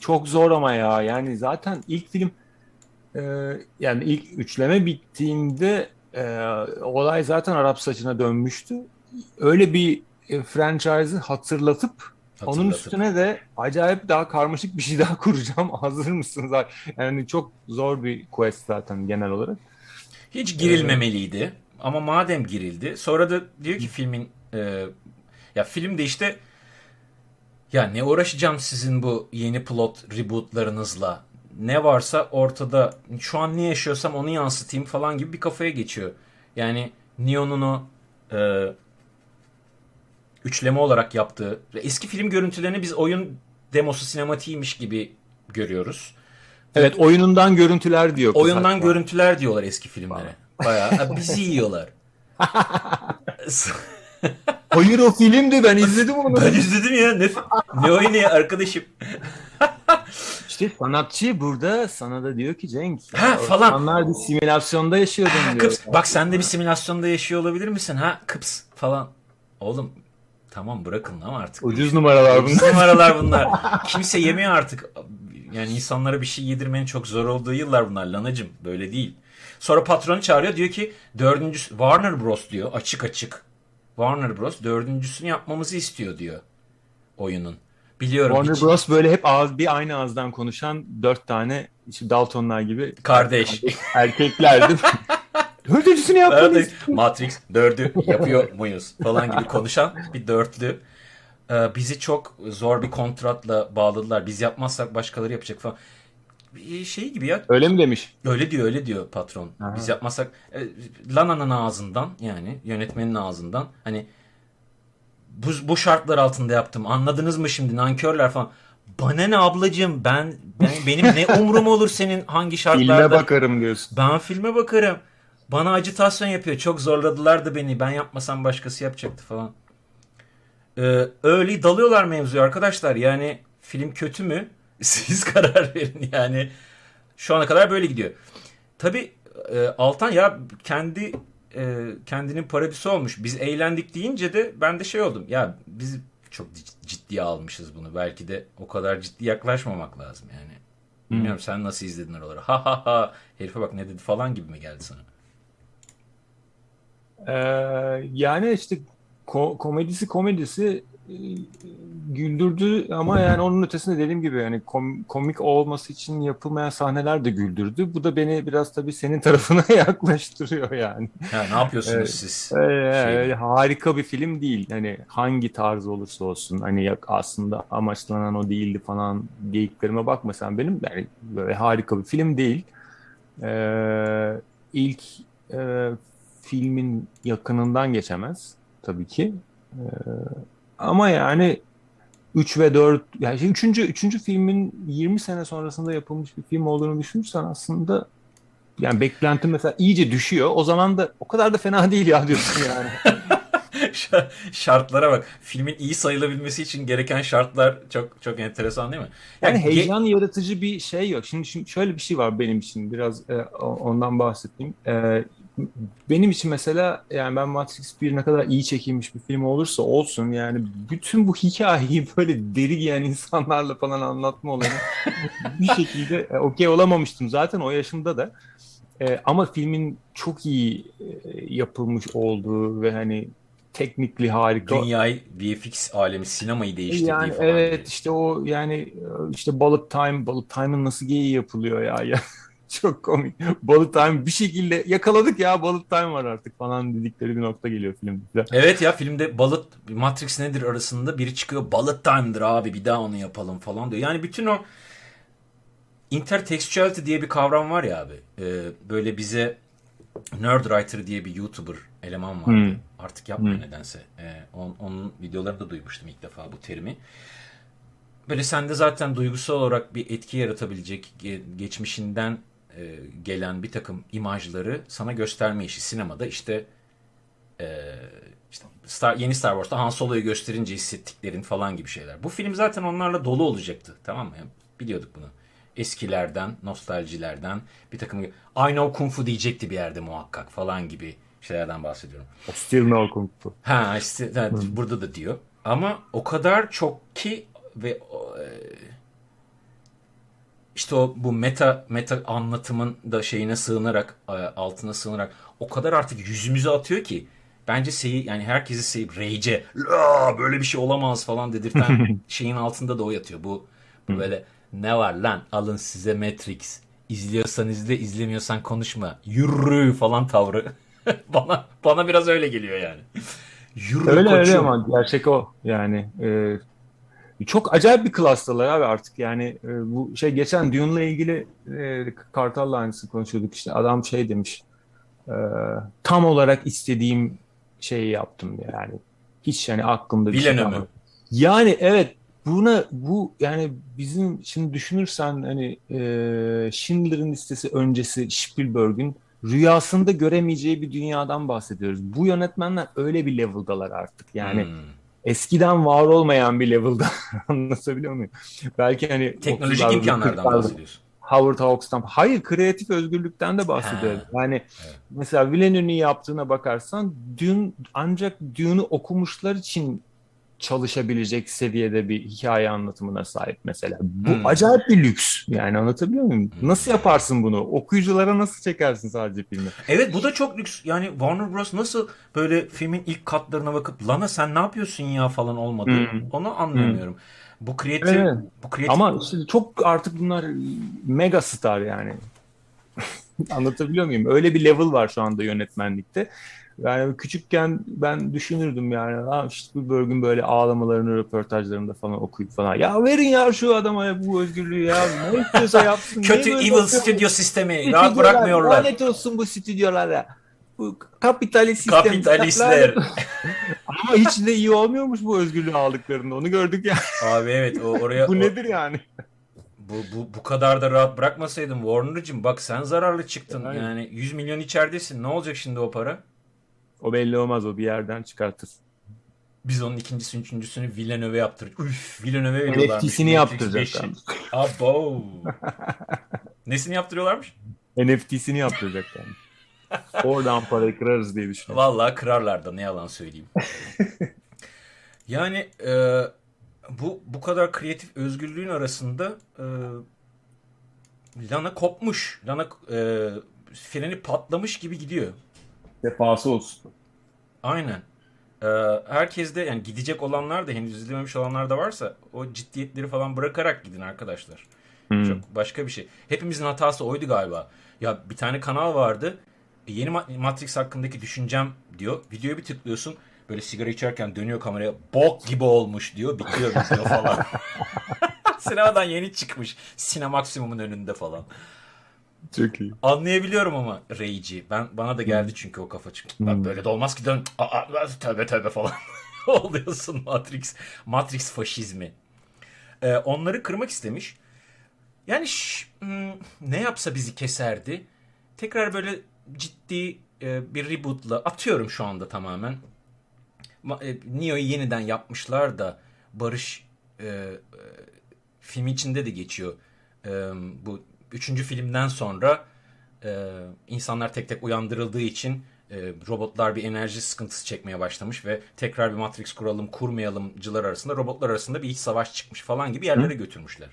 S2: Çok zor ama ya. Yani zaten ilk film e, yani ilk üçleme bittiğinde e, olay zaten Arap saçına dönmüştü. Öyle bir e, franchise'ı hatırlatıp onun üstüne de acayip daha karmaşık bir şey daha <laughs> kuracağım. Hazır mısınız? Yani çok zor bir quest zaten genel olarak.
S1: Hiç girilmemeliydi. Ama madem girildi. Sonra da diyor ki filmin e, ya filmde işte ya ne uğraşacağım sizin bu yeni plot rebootlarınızla. Ne varsa ortada şu an ne yaşıyorsam onu yansıtayım falan gibi bir kafaya geçiyor. Yani Neo'nun o e, üçleme olarak yaptığı eski film görüntülerini biz oyun demosu sinematiğiymiş gibi görüyoruz.
S2: Evet oyunundan görüntüler diyor.
S1: Oyundan hatta. görüntüler diyorlar eski filmlere. Bayağı bizi yiyorlar. <laughs>
S2: Hayır o filmdi ben izledim onu.
S1: Ben izledim ya. Ne, ne oynuyor arkadaşım? <laughs>
S2: İşte sanatçı burada sana da diyor ki Cenk.
S1: Ha falan.
S2: Onlar bir simülasyonda yaşıyordun ha, diyor.
S1: Kıps. Bak sen de bir simülasyonda yaşıyor olabilir misin? Ha kıps falan. Oğlum tamam bırakın ama artık.
S2: Ucuz numaralar bunlar.
S1: Ucuz numaralar bunlar. <laughs> Kimse yemiyor artık. Yani insanlara bir şey yedirmenin çok zor olduğu yıllar bunlar lanacım. Böyle değil. Sonra patronu çağırıyor diyor ki dördüncüsü Warner Bros diyor açık açık. Warner Bros dördüncüsünü yapmamızı istiyor diyor oyunun. Biliyorum.
S2: Warner hiç... Bros böyle hep ağız, bir aynı ağızdan konuşan dört tane işte Daltonlar gibi
S1: kardeş, <laughs>
S2: erkeklerdi. <laughs> Dördüncüsünü yapmalıyız.
S1: Matrix dördü yapıyor muyuz falan gibi konuşan bir dörtlü. Ee, bizi çok zor bir kontratla bağladılar. Biz yapmazsak başkaları yapacak falan şey gibi ya.
S2: Öyle mi demiş?
S1: Öyle diyor öyle diyor patron. Aha. Biz yapmasak e, Lana'nın ağzından yani yönetmenin ağzından hani bu, bu şartlar altında yaptım. Anladınız mı şimdi nankörler falan. Bana ne ablacığım ben, ben benim ne <laughs> umrum olur senin hangi şartlarda.
S2: Filme bakarım diyorsun.
S1: Ben filme bakarım. Bana acitasyon yapıyor. Çok zorladılar da beni. Ben yapmasam başkası yapacaktı falan. Ee, öyle dalıyorlar mevzuya arkadaşlar. Yani film kötü mü? Siz <laughs> karar verin yani. Şu ana kadar böyle gidiyor. Tabi e, Altan ya kendi e, kendinin parodisi olmuş. Biz eğlendik deyince de ben de şey oldum. Ya biz çok ciddiye almışız bunu. Belki de o kadar ciddi yaklaşmamak lazım yani. Bilmiyorum hmm. sen nasıl izledin oraları. Ha ha ha herife bak ne dedi falan gibi mi geldi sana?
S2: Ee, yani işte ko- komedisi komedisi güldürdü ama yani onun ötesinde dediğim gibi yani kom- komik olması için yapılmayan sahneler de güldürdü. Bu da beni biraz tabii senin <laughs> tarafına yaklaştırıyor yani.
S1: Ha, ne yapıyorsunuz ee, siz?
S2: E, şey... Harika bir film değil. Hani hangi tarz olursa olsun hani aslında amaçlanan o değildi falan geyiklerime bakma sen benim yani böyle harika bir film değil. Ee, ilk e, filmin yakınından geçemez tabii ki. Ee, ama yani 3 ve 4 yani şey 3. 3. filmin 20 sene sonrasında yapılmış bir film olduğunu düşünürsen aslında yani beklenti mesela iyice düşüyor. O zaman da o kadar da fena <laughs> değil ya diyorsun yani. <laughs>
S1: Şartlara bak. Filmin iyi sayılabilmesi için gereken şartlar çok çok enteresan değil mi?
S2: Yani, yani heyecan yaratıcı bir şey yok. Şimdi, şimdi şöyle bir şey var benim için. Biraz e, ondan bahsettim. E, benim için mesela yani ben Matrix 1 ne kadar iyi çekilmiş bir film olursa olsun yani bütün bu hikayeyi <laughs> böyle deri giyen insanlarla falan anlatma olayını <laughs> bir şekilde e, okey olamamıştım zaten o yaşımda da. E, ama filmin çok iyi e, yapılmış olduğu ve hani teknikli harika.
S1: Dünyayı VFX alemi sinemayı değiştirdiği
S2: yani,
S1: falan.
S2: Evet diye. işte o yani e, işte Bullet Time, Bullet Time'ın nasıl iyi yapılıyor ya. ya. <laughs> Çok komik. Bullet Time bir şekilde yakaladık ya Bullet Time var artık falan dedikleri bir nokta geliyor filmde.
S1: Evet ya filmde Bullet Matrix nedir arasında biri çıkıyor Bullet Time'dır abi bir daha onu yapalım falan diyor. Yani bütün o intertextuality diye bir kavram var ya abi. Ee, böyle bize Nerdwriter diye bir YouTuber eleman vardı. Hmm. Artık yapmıyor hmm. nedense. Ee, on, onun videolarında duymuştum ilk defa bu terimi. böyle sende zaten duygusal olarak bir etki yaratabilecek ge- geçmişinden e, gelen bir takım imajları sana gösterme işi sinemada işte e, işte Star, yeni Star Wars'ta Han Solo'yu gösterince hissettiklerin falan gibi şeyler. Bu film zaten onlarla dolu olacaktı tamam mı? Biliyorduk bunu. Eskilerden, nostaljilerden bir takım I know Kung Fu diyecekti bir yerde muhakkak falan gibi şeylerden bahsediyorum.
S2: Still no Kung Fu.
S1: Ha işte evet, burada da diyor. Ama o kadar çok ki ve e, işte o bu meta meta anlatımın da şeyine sığınarak e, altına sığınarak o kadar artık yüzümüze atıyor ki bence seyi yani herkesi seyip rage'e "La, böyle bir şey olamaz falan dedirten <laughs> şeyin altında da o yatıyor. Bu, bu böyle ne var lan alın size Matrix izliyorsan izle izlemiyorsan konuşma yürü falan tavrı <laughs> bana bana biraz öyle geliyor yani. Yürü
S2: Öyle öyle
S1: koçum.
S2: ama gerçek o yani. e, çok acayip bir klastalar abi artık yani e, bu şey geçen Dune'la ilgili e, Kartal'la aynısı konuşuyorduk işte adam şey demiş e, tam olarak istediğim şeyi yaptım yani hiç yani aklımda bir şey
S1: Villeneuve.
S2: kalmadı. Yani evet buna bu yani bizim şimdi düşünürsen hani e, Schindler'in listesi öncesi Spielberg'ün rüyasında göremeyeceği bir dünyadan bahsediyoruz. Bu yönetmenler öyle bir level'dalar artık yani
S1: Hmm.
S2: Eskiden var olmayan bir level'da <laughs> anlatabiliyor muyum? Belki hani
S1: Teknolojik
S2: 30'larda,
S1: imkanlardan
S2: 40'larda
S1: bahsediyorsun.
S2: Howard Hawks'tan. Hayır, kreatif özgürlükten de bahsediyoruz.
S1: Ha,
S2: Yani
S1: evet.
S2: mesela Villeneuve'nin yaptığına bakarsan Dune ancak Dune'u okumuşlar için çalışabilecek seviyede bir hikaye anlatımına sahip mesela. Bu
S1: Hmm.
S2: acayip bir lüks. Yani anlatabiliyor muyum?
S1: Hmm.
S2: Nasıl yaparsın bunu? Okuyuculara nasıl çekersin sadece filmi?
S1: Evet bu da çok lüks. Yani Warner Bros. nasıl böyle filmin ilk katlarına bakıp Lana sen ne yapıyorsun ya falan olmadı.
S2: Hmm.
S1: Onu anlamıyorum. Bu kreatif,
S2: Evet.
S1: bu kreatif
S2: Ama işte çok artık bunlar mega star yani. <laughs> Anlatabiliyor muyum? Öyle bir level var şu anda yönetmenlikte. Yani küçükken ben düşünürdüm yani ha işte Spielberg'ün böyle ağlamalarını röportajlarında falan okuyup falan ya verin ya şu adama bu özgürlüğü ya ne <laughs> istiyorsa yapsın.
S1: Kötü evil
S2: bakıyor?
S1: stüdyo sistemi rahat bırakmıyorlar.
S2: Lanet olsun bu stüdyolara. Bu kapitalist sistem.
S1: Kapitalistler. <laughs>
S2: Ama hiç de iyi olmuyormuş bu özgürlüğü aldıklarında onu gördük ya.
S1: Abi evet o oraya <laughs>
S2: bu
S1: o-
S2: nedir yani?
S1: bu, bu bu kadar da rahat bırakmasaydın Warner'cığım bak sen zararlı çıktın.
S2: Aynen.
S1: Yani 100 milyon içeridesin. Ne olacak şimdi o para?
S2: O belli olmaz o bir yerden çıkartır.
S1: Biz onun ikincisini, üçüncüsünü Villeneuve yaptırdık. Üf, Villeneuve veriyorlarmış.
S2: NFT'sini yaptıracaklar.
S1: 5'i. Abo. <laughs> Nesini yaptırıyorlarmış?
S2: NFT'sini yaptıracak yani. Oradan parayı kırarız diye düşünüyorum.
S1: Vallahi kırarlar da ne yalan söyleyeyim. <laughs> yani e, bu bu kadar kreatif özgürlüğün arasında e, Lana kopmuş. Lana e, freni patlamış gibi gidiyor.
S2: Sefası olsun.
S1: Aynen. E, herkes de yani gidecek olanlar da henüz izlememiş olanlar da varsa o ciddiyetleri falan bırakarak gidin arkadaşlar.
S2: Hmm.
S1: Çok başka bir şey. Hepimizin hatası oydu galiba. Ya bir tane kanal vardı. E, Yeni Ma- Matrix hakkındaki düşüncem diyor. Videoya bir tıklıyorsun. Böyle sigara içerken dönüyor kameraya. Bok gibi olmuş diyor. Bitiyor video falan. <laughs> <laughs> Sinemadan yeni çıkmış. Sinemaksimum'un önünde falan.
S2: Çok iyi.
S1: Anlayabiliyorum ama Rage'i. Ben bana da geldi çünkü o kafa çıktı.
S2: Hmm.
S1: böyle de olmaz ki dön. Aa, tövbe tövbe falan. <laughs> Oluyorsun Matrix. Matrix faşizmi. Ee, onları kırmak istemiş. Yani şş, hmm, ne yapsa bizi keserdi. Tekrar böyle ciddi e, bir rebootla atıyorum şu anda tamamen. Ma- e, Neo'yu yeniden yapmışlar da Barış e, e, film içinde de geçiyor. E, bu üçüncü filmden sonra e, insanlar tek tek uyandırıldığı için e, robotlar bir enerji sıkıntısı çekmeye başlamış ve tekrar bir Matrix kuralım kurmayalımcılar arasında robotlar arasında bir iç savaş çıkmış falan gibi yerlere götürmüşler.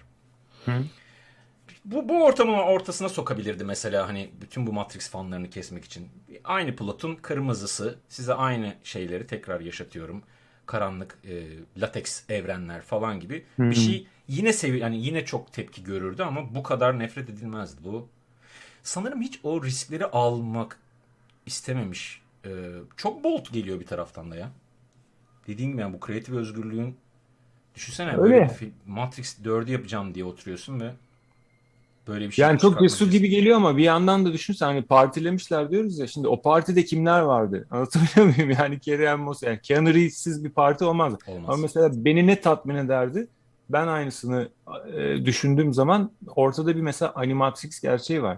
S1: Bu, bu ortamın ortasına sokabilirdi mesela hani bütün bu Matrix fanlarını kesmek için. Aynı plotun kırmızısı size aynı şeyleri tekrar yaşatıyorum. Karanlık e, lateks evrenler falan gibi bir şey yine sevi yani yine çok tepki görürdü ama bu kadar nefret edilmezdi bu. Sanırım hiç o riskleri almak istememiş. E, çok bold geliyor bir taraftan da ya. Dediğim gibi yani bu kreatif özgürlüğün düşünsene
S2: Öyle.
S1: böyle film- Matrix 4'ü yapacağım diye oturuyorsun ve böyle bir şey
S2: Yani çok cesur gibi geliyor ama bir yandan da düşünsen hani partilemişler diyoruz ya şimdi o partide kimler vardı? <laughs> Anlatabiliyor muyum? Yani Kerem Moss, yani Keanu Reeves'siz bir parti olmaz.
S1: olmaz.
S2: Ama mesela beni ne tatmin ederdi? Ben aynısını e, düşündüğüm zaman ortada bir mesela Animatrix gerçeği var.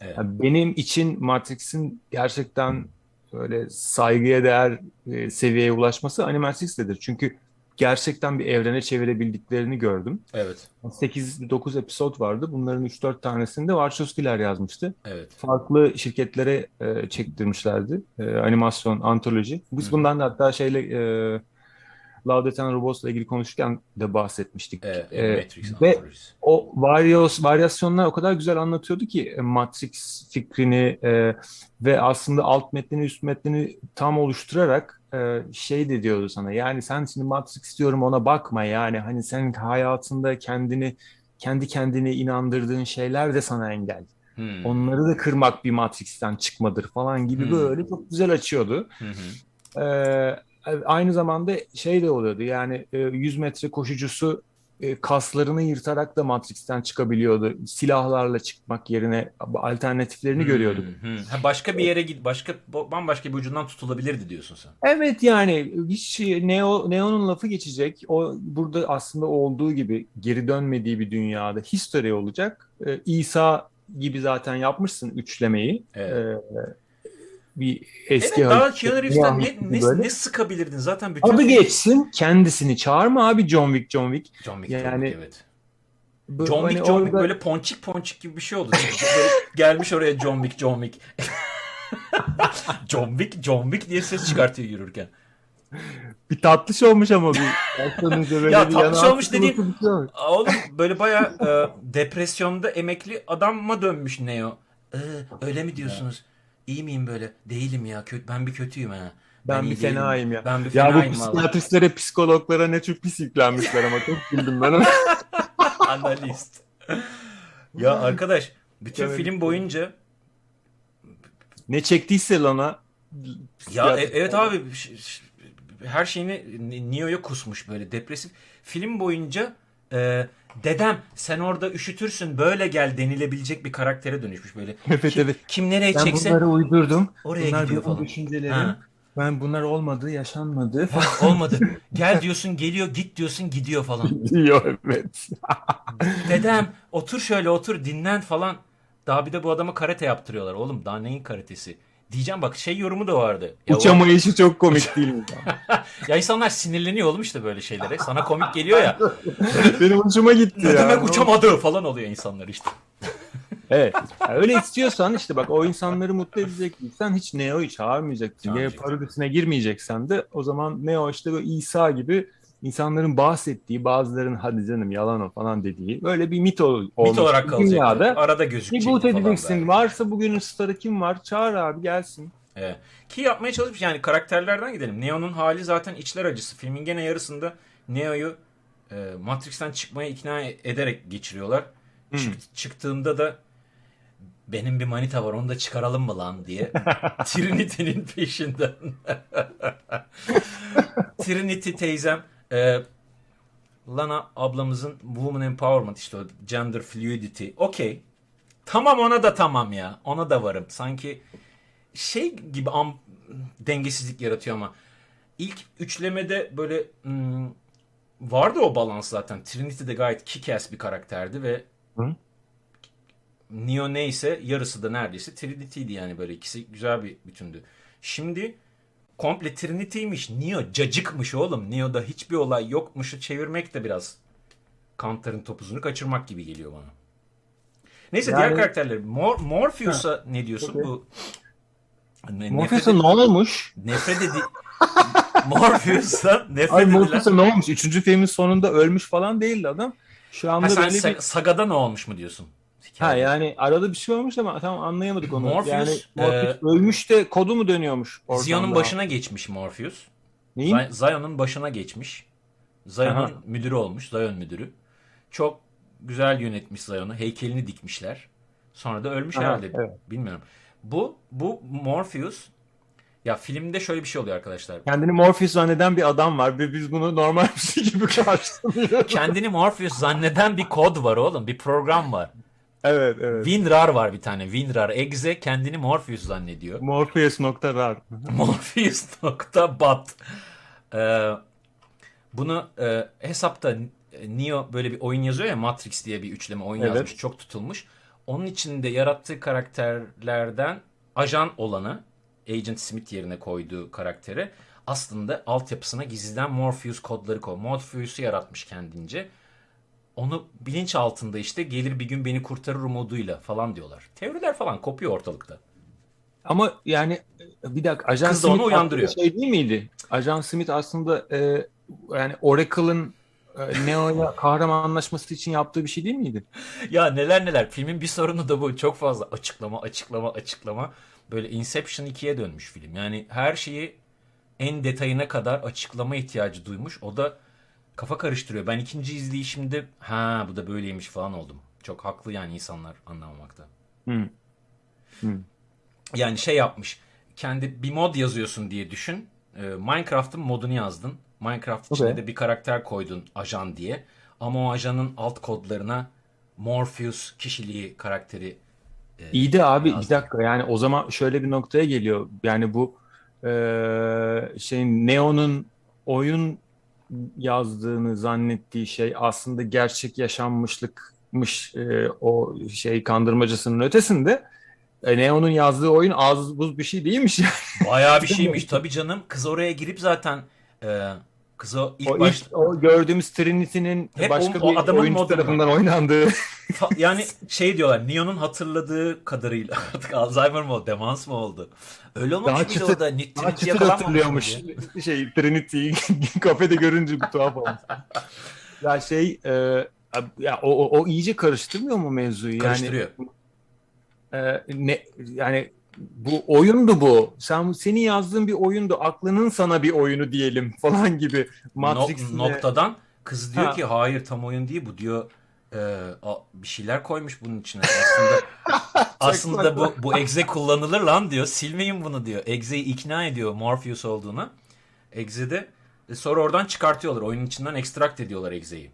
S1: Evet.
S2: Yani benim için Matrix'in gerçekten böyle saygıya değer e, seviyeye ulaşması Animatrix'tedir. Çünkü gerçekten bir evrene çevirebildiklerini gördüm.
S1: Evet.
S2: 8-9 episod vardı. Bunların 3-4 tanesini de Wachowski'ler yazmıştı.
S1: Evet.
S2: Farklı şirketlere e, çektirmişlerdi. E, animasyon, antoloji. Biz
S1: Hı.
S2: bundan da hatta şeyle e, And Robots'la ilgili konuşurken de bahsetmiştik.
S1: Evet.
S2: E,
S1: Matrix
S2: ve o varyos, varyasyonlar o kadar güzel anlatıyordu ki e, Matrix fikrini e, ve aslında alt metnini üst metnini tam oluşturarak e, şey de diyordu sana. Yani sen şimdi Matrix diyorum ona bakma yani hani senin hayatında kendini kendi kendine inandırdığın şeyler de sana engel.
S1: Hmm.
S2: Onları da kırmak bir Matrix'ten çıkmadır falan gibi
S1: Hmm.
S2: böyle çok güzel açıyordu.
S1: Hı hı.
S2: Ee, aynı zamanda şey de oluyordu yani e, 100 metre koşucusu e, kaslarını yırtarak da Matrix'ten çıkabiliyordu. Silahlarla çıkmak yerine alternatiflerini görüyorduk.
S1: Hmm, hmm. Ha, başka bir yere git, başka bambaşka bir ucundan tutulabilirdi diyorsun sen.
S2: Evet yani hiç Neo, Neo'nun lafı geçecek. O burada aslında olduğu gibi geri dönmediği bir dünyada history olacak. Ee, İsa gibi zaten yapmışsın üçlemeyi.
S1: Evet.
S2: Ee, bir eski
S1: evet daha Keanu Reeves'ten ne, ne,
S2: böyle.
S1: ne sıkabilirdin zaten bütün film-
S2: geçsin kendisini çağırma abi John Wick John Wick.
S1: John Wick, John
S2: Yani-
S1: Wick evet.
S2: Bu-
S1: John
S2: hani
S1: Wick, John Wick
S2: orada-
S1: böyle ponçik ponçik gibi bir şey oldu. Gelmiş oraya John Wick, John Wick. <laughs> John Wick, John Wick diye ses çıkartıyor yürürken.
S2: Bir tatlış olmuş ama bir.
S1: Ya
S2: bir
S1: tatlış olmuş dediğin-
S2: bir şey
S1: Oğlum böyle baya depresyonda emekli adama dönmüş Neo. Ee, öyle mi diyorsunuz? İyi miyim böyle? Değilim ya. Kö ben bir kötüyüm ha.
S2: Ben bir fenayım ya.
S1: Ben bir
S2: Ya bu psikiyatristlere, psikologlara ne çok pis yüklenmişler ama çok güldüm ben. <laughs>
S1: Analist. ya arkadaş bütün
S2: Evet.
S1: film boyunca
S2: ne çektiyse lan ha.
S1: Ya e- evet abi her şeyini Neo'ya kusmuş böyle depresif. Film boyunca e, dedem sen orada üşütürsün böyle gel denilebilecek bir karaktere dönüşmüş böyle. <laughs>
S2: Evet
S1: Kim,
S2: evet.
S1: kim nereye
S2: Ben
S1: çekse
S2: bunları uydurdum.
S1: oraya
S2: bunlar
S1: gidiyor falan.
S2: düşüncelerim.
S1: Ha.
S2: Ben bunlar olmadı, yaşanmadı.
S1: Olmadı. Gel diyorsun geliyor git diyorsun gidiyor falan. <laughs>
S2: diyor evet. <laughs>
S1: Dedem otur şöyle otur dinlen falan. Daha bir de bu adama karate yaptırıyorlar. Oğlum daha neyin karatesi? Diyeceğim bak şey yorumu da vardı. Ya, o-
S2: Uçamayışı çok komik değil mi? <laughs>
S1: ya insanlar sinirleniyor oğlum işte böyle şeylere. Sana komik geliyor ya. <laughs>
S2: Benim hoşuma gitti
S1: Ne
S2: ya.
S1: demek uçamadı falan oluyor insanlar işte. <laughs>
S2: Evet. Ya öyle istiyorsan işte bak o insanları mutlu edeceksen hiç Neo'yu çağırmayacaksın. Ya
S1: Çağırmayacaksın.
S2: parodisine girmeyeceksen de o zaman Neo işte böyle İsa gibi insanların bahsettiği bazılarının hadi canım yalan o falan dediği böyle bir mit ol- olmuş.
S1: Mit olarak kalacak.
S2: Dünyada
S1: Arada gözükecek
S2: edeceksin.
S1: belki.
S2: Varsa bugünün starı kim var? Çağır abi gelsin.
S1: Evet. Ki yapmaya çalışmış yani karakterlerden gidelim. Neo'nun hali zaten içler acısı. Filmin gene yarısında Neo'yu e, Matrix'ten çıkmaya ikna ederek geçiriyorlar.
S2: Hmm.
S1: Çık- çıktığında da benim bir manita var onu da çıkaralım mı lan diye <laughs> Trinity'nin peşinden. <laughs> Trinity teyzem e, Lana ablamızın Woman Empowerment işte o gender fluidity. Okey. Tamam ona da tamam ya. Ona da varım. Sanki şey gibi am, dengesizlik yaratıyor ama ilk üçlemede böyle hmm, vardı o balans zaten. Trinity de gayet kick-ass bir karakterdi ve
S2: Hı?
S1: Neo neyse yarısı da neredeyse Trinity'ydi yani böyle ikisi güzel bir bütündü. Şimdi komple Trinity'ymiş. Neo cacıkmış oğlum. Neo'da hiçbir olay yokmuşu çevirmek de biraz Kantar'ın topuzunu kaçırmak gibi geliyor bana. Neyse diğer
S2: Yani-
S1: karakterler. Mor Morpheus'a ne diyorsun?
S2: okey.
S1: Bu ne,
S2: Morpheus'a
S1: nefret,
S2: ne olmuş?
S1: nefret edi <laughs> Morpheus'a nefret
S2: Ay. Morpheus'a ne olmuş? Üçüncü filmin sonunda ölmüş falan değildi adam. Şu anda
S1: Ha, sen
S2: böyle
S1: Sa-
S2: bir...
S1: Saga'da ne olmuş mu diyorsun?
S2: Ha yani arada bir şey olmuş ama tam anlayamadık onu.
S1: Morpheus,
S2: yani
S1: e,
S2: Morpheus ölmüş de kodu mu dönüyormuş?
S1: Zion'un başına geçmiş Morpheus.
S2: Neyin?
S1: Zion'un başına geçmiş. Zion'un müdürü olmuş. Zion müdürü. Çok güzel yönetmiş Zion'u. Heykelini dikmişler. Sonra da ölmüş
S2: Aha,
S1: herhalde.
S2: evet.
S1: Bilmiyorum. Bu bu Morpheus ya filmde şöyle bir şey oluyor arkadaşlar.
S2: Kendini Morpheus zanneden bir adam var ve biz bunu normal bir şey gibi <laughs> karşılıyoruz.
S1: Kendini Morpheus zanneden bir kod var oğlum. Bir program var.
S2: Evet evet.
S1: WinRAR var bir tane. WinRAR exe kendini Morpheus zannediyor.
S2: Morpheus.rar.
S1: Morpheus.bat. Ee, bunu e, hesapta Neo böyle bir oyun yazıyor ya Matrix diye bir üçleme oyun
S2: Evet.
S1: yazmış. Çok tutulmuş. Onun içinde yarattığı karakterlerden ajan olanı Agent Smith yerine koyduğu karakteri aslında altyapısına gizliden Morpheus kodları koy. Morpheus'u yaratmış kendince. Onu bilinç altında işte gelir bir gün beni kurtarır umuduyla falan diyorlar. Teoriler falan kopuyor ortalıkta.
S2: Ama yani e, bir dakika Ajan
S1: Kız da onu
S2: Smith
S1: uyandırıyor.
S2: Şey değil miydi? Ajan Smith aslında e, yani Oracle'ın e, Neo'ya kahramanlaşması için yaptığı bir şey değil miydi? <laughs>
S1: Ya neler neler. Filmin bir sorunu da bu. Çok fazla açıklama, açıklama, açıklama. Böyle Inception 2'ye dönmüş film. Yani her şeyi en detayına kadar açıklama ihtiyacı duymuş. O da kafa karıştırıyor. Ben ikinci izleyişimde ha bu da böyleymiş falan oldum. Çok haklı yani insanlar anlamamakta. Yani şey yapmış. Kendi bir mod yazıyorsun diye düşün. Ee, Minecraft'ın modunu yazdın. Minecraft içine
S2: Okey.
S1: de bir karakter koydun ajan diye. Ama o ajanın alt kodlarına Morpheus kişiliği karakteri e,
S2: İyi de abi
S1: yazdı.
S2: bir dakika yani o zaman şöyle bir noktaya geliyor. Yani bu e, şeyin Neo'nun oyun yazdığını zannettiği şey aslında gerçek yaşanmışlıkmış e, o şey kandırmacasının ötesinde. E, Neo'nun yazdığı oyun az buz bir şey değilmiş yani.
S1: Bayağı bir şeymiş tabii canım. Kız oraya girip zaten e, kız o ilk
S2: O,
S1: baş
S2: ilk, o gördüğümüz Trinity'nin
S1: Hep
S2: başka
S1: o- o
S2: bir
S1: adamın
S2: oyuncu
S1: modunu.
S2: tarafından oynandığı.
S1: Yani şey diyorlar Neo'nun hatırladığı kadarıyla <laughs> artık Alzheimer mı oldu, demans mı oldu? Öyle olmamış
S2: Daha
S1: mıydı
S2: çıtır-
S1: orada? Nit-
S2: Daha çıtır hatırlıyormuş
S1: mıydı? <laughs>
S2: şey Trinity'yi <laughs> kafede görünce bir tuhaf olmuş. ya şey e, ya o, o, o iyice karıştırmıyor mu mevzuyu?
S1: Karıştırıyor.
S2: Yani e, ne yani bu oyundu bu. Sen senin yazdığın bir oyundu. Aklının sana bir oyunu diyelim <laughs> falan gibi. Matrix'le
S1: No- noktadan kız diyor
S2: Ha.
S1: ki hayır tam oyun değil bu. Diyor e, a- bir şeyler koymuş bunun içine. Aslında <laughs> aslında bu bu exe kullanılır lan diyor. Silmeyin bunu diyor. Exe'yi ikna ediyor Morpheus olduğuna. Exe'de e, sonra oradan çıkartıyorlar. Oyunun içinden extract ediyorlar exe'yi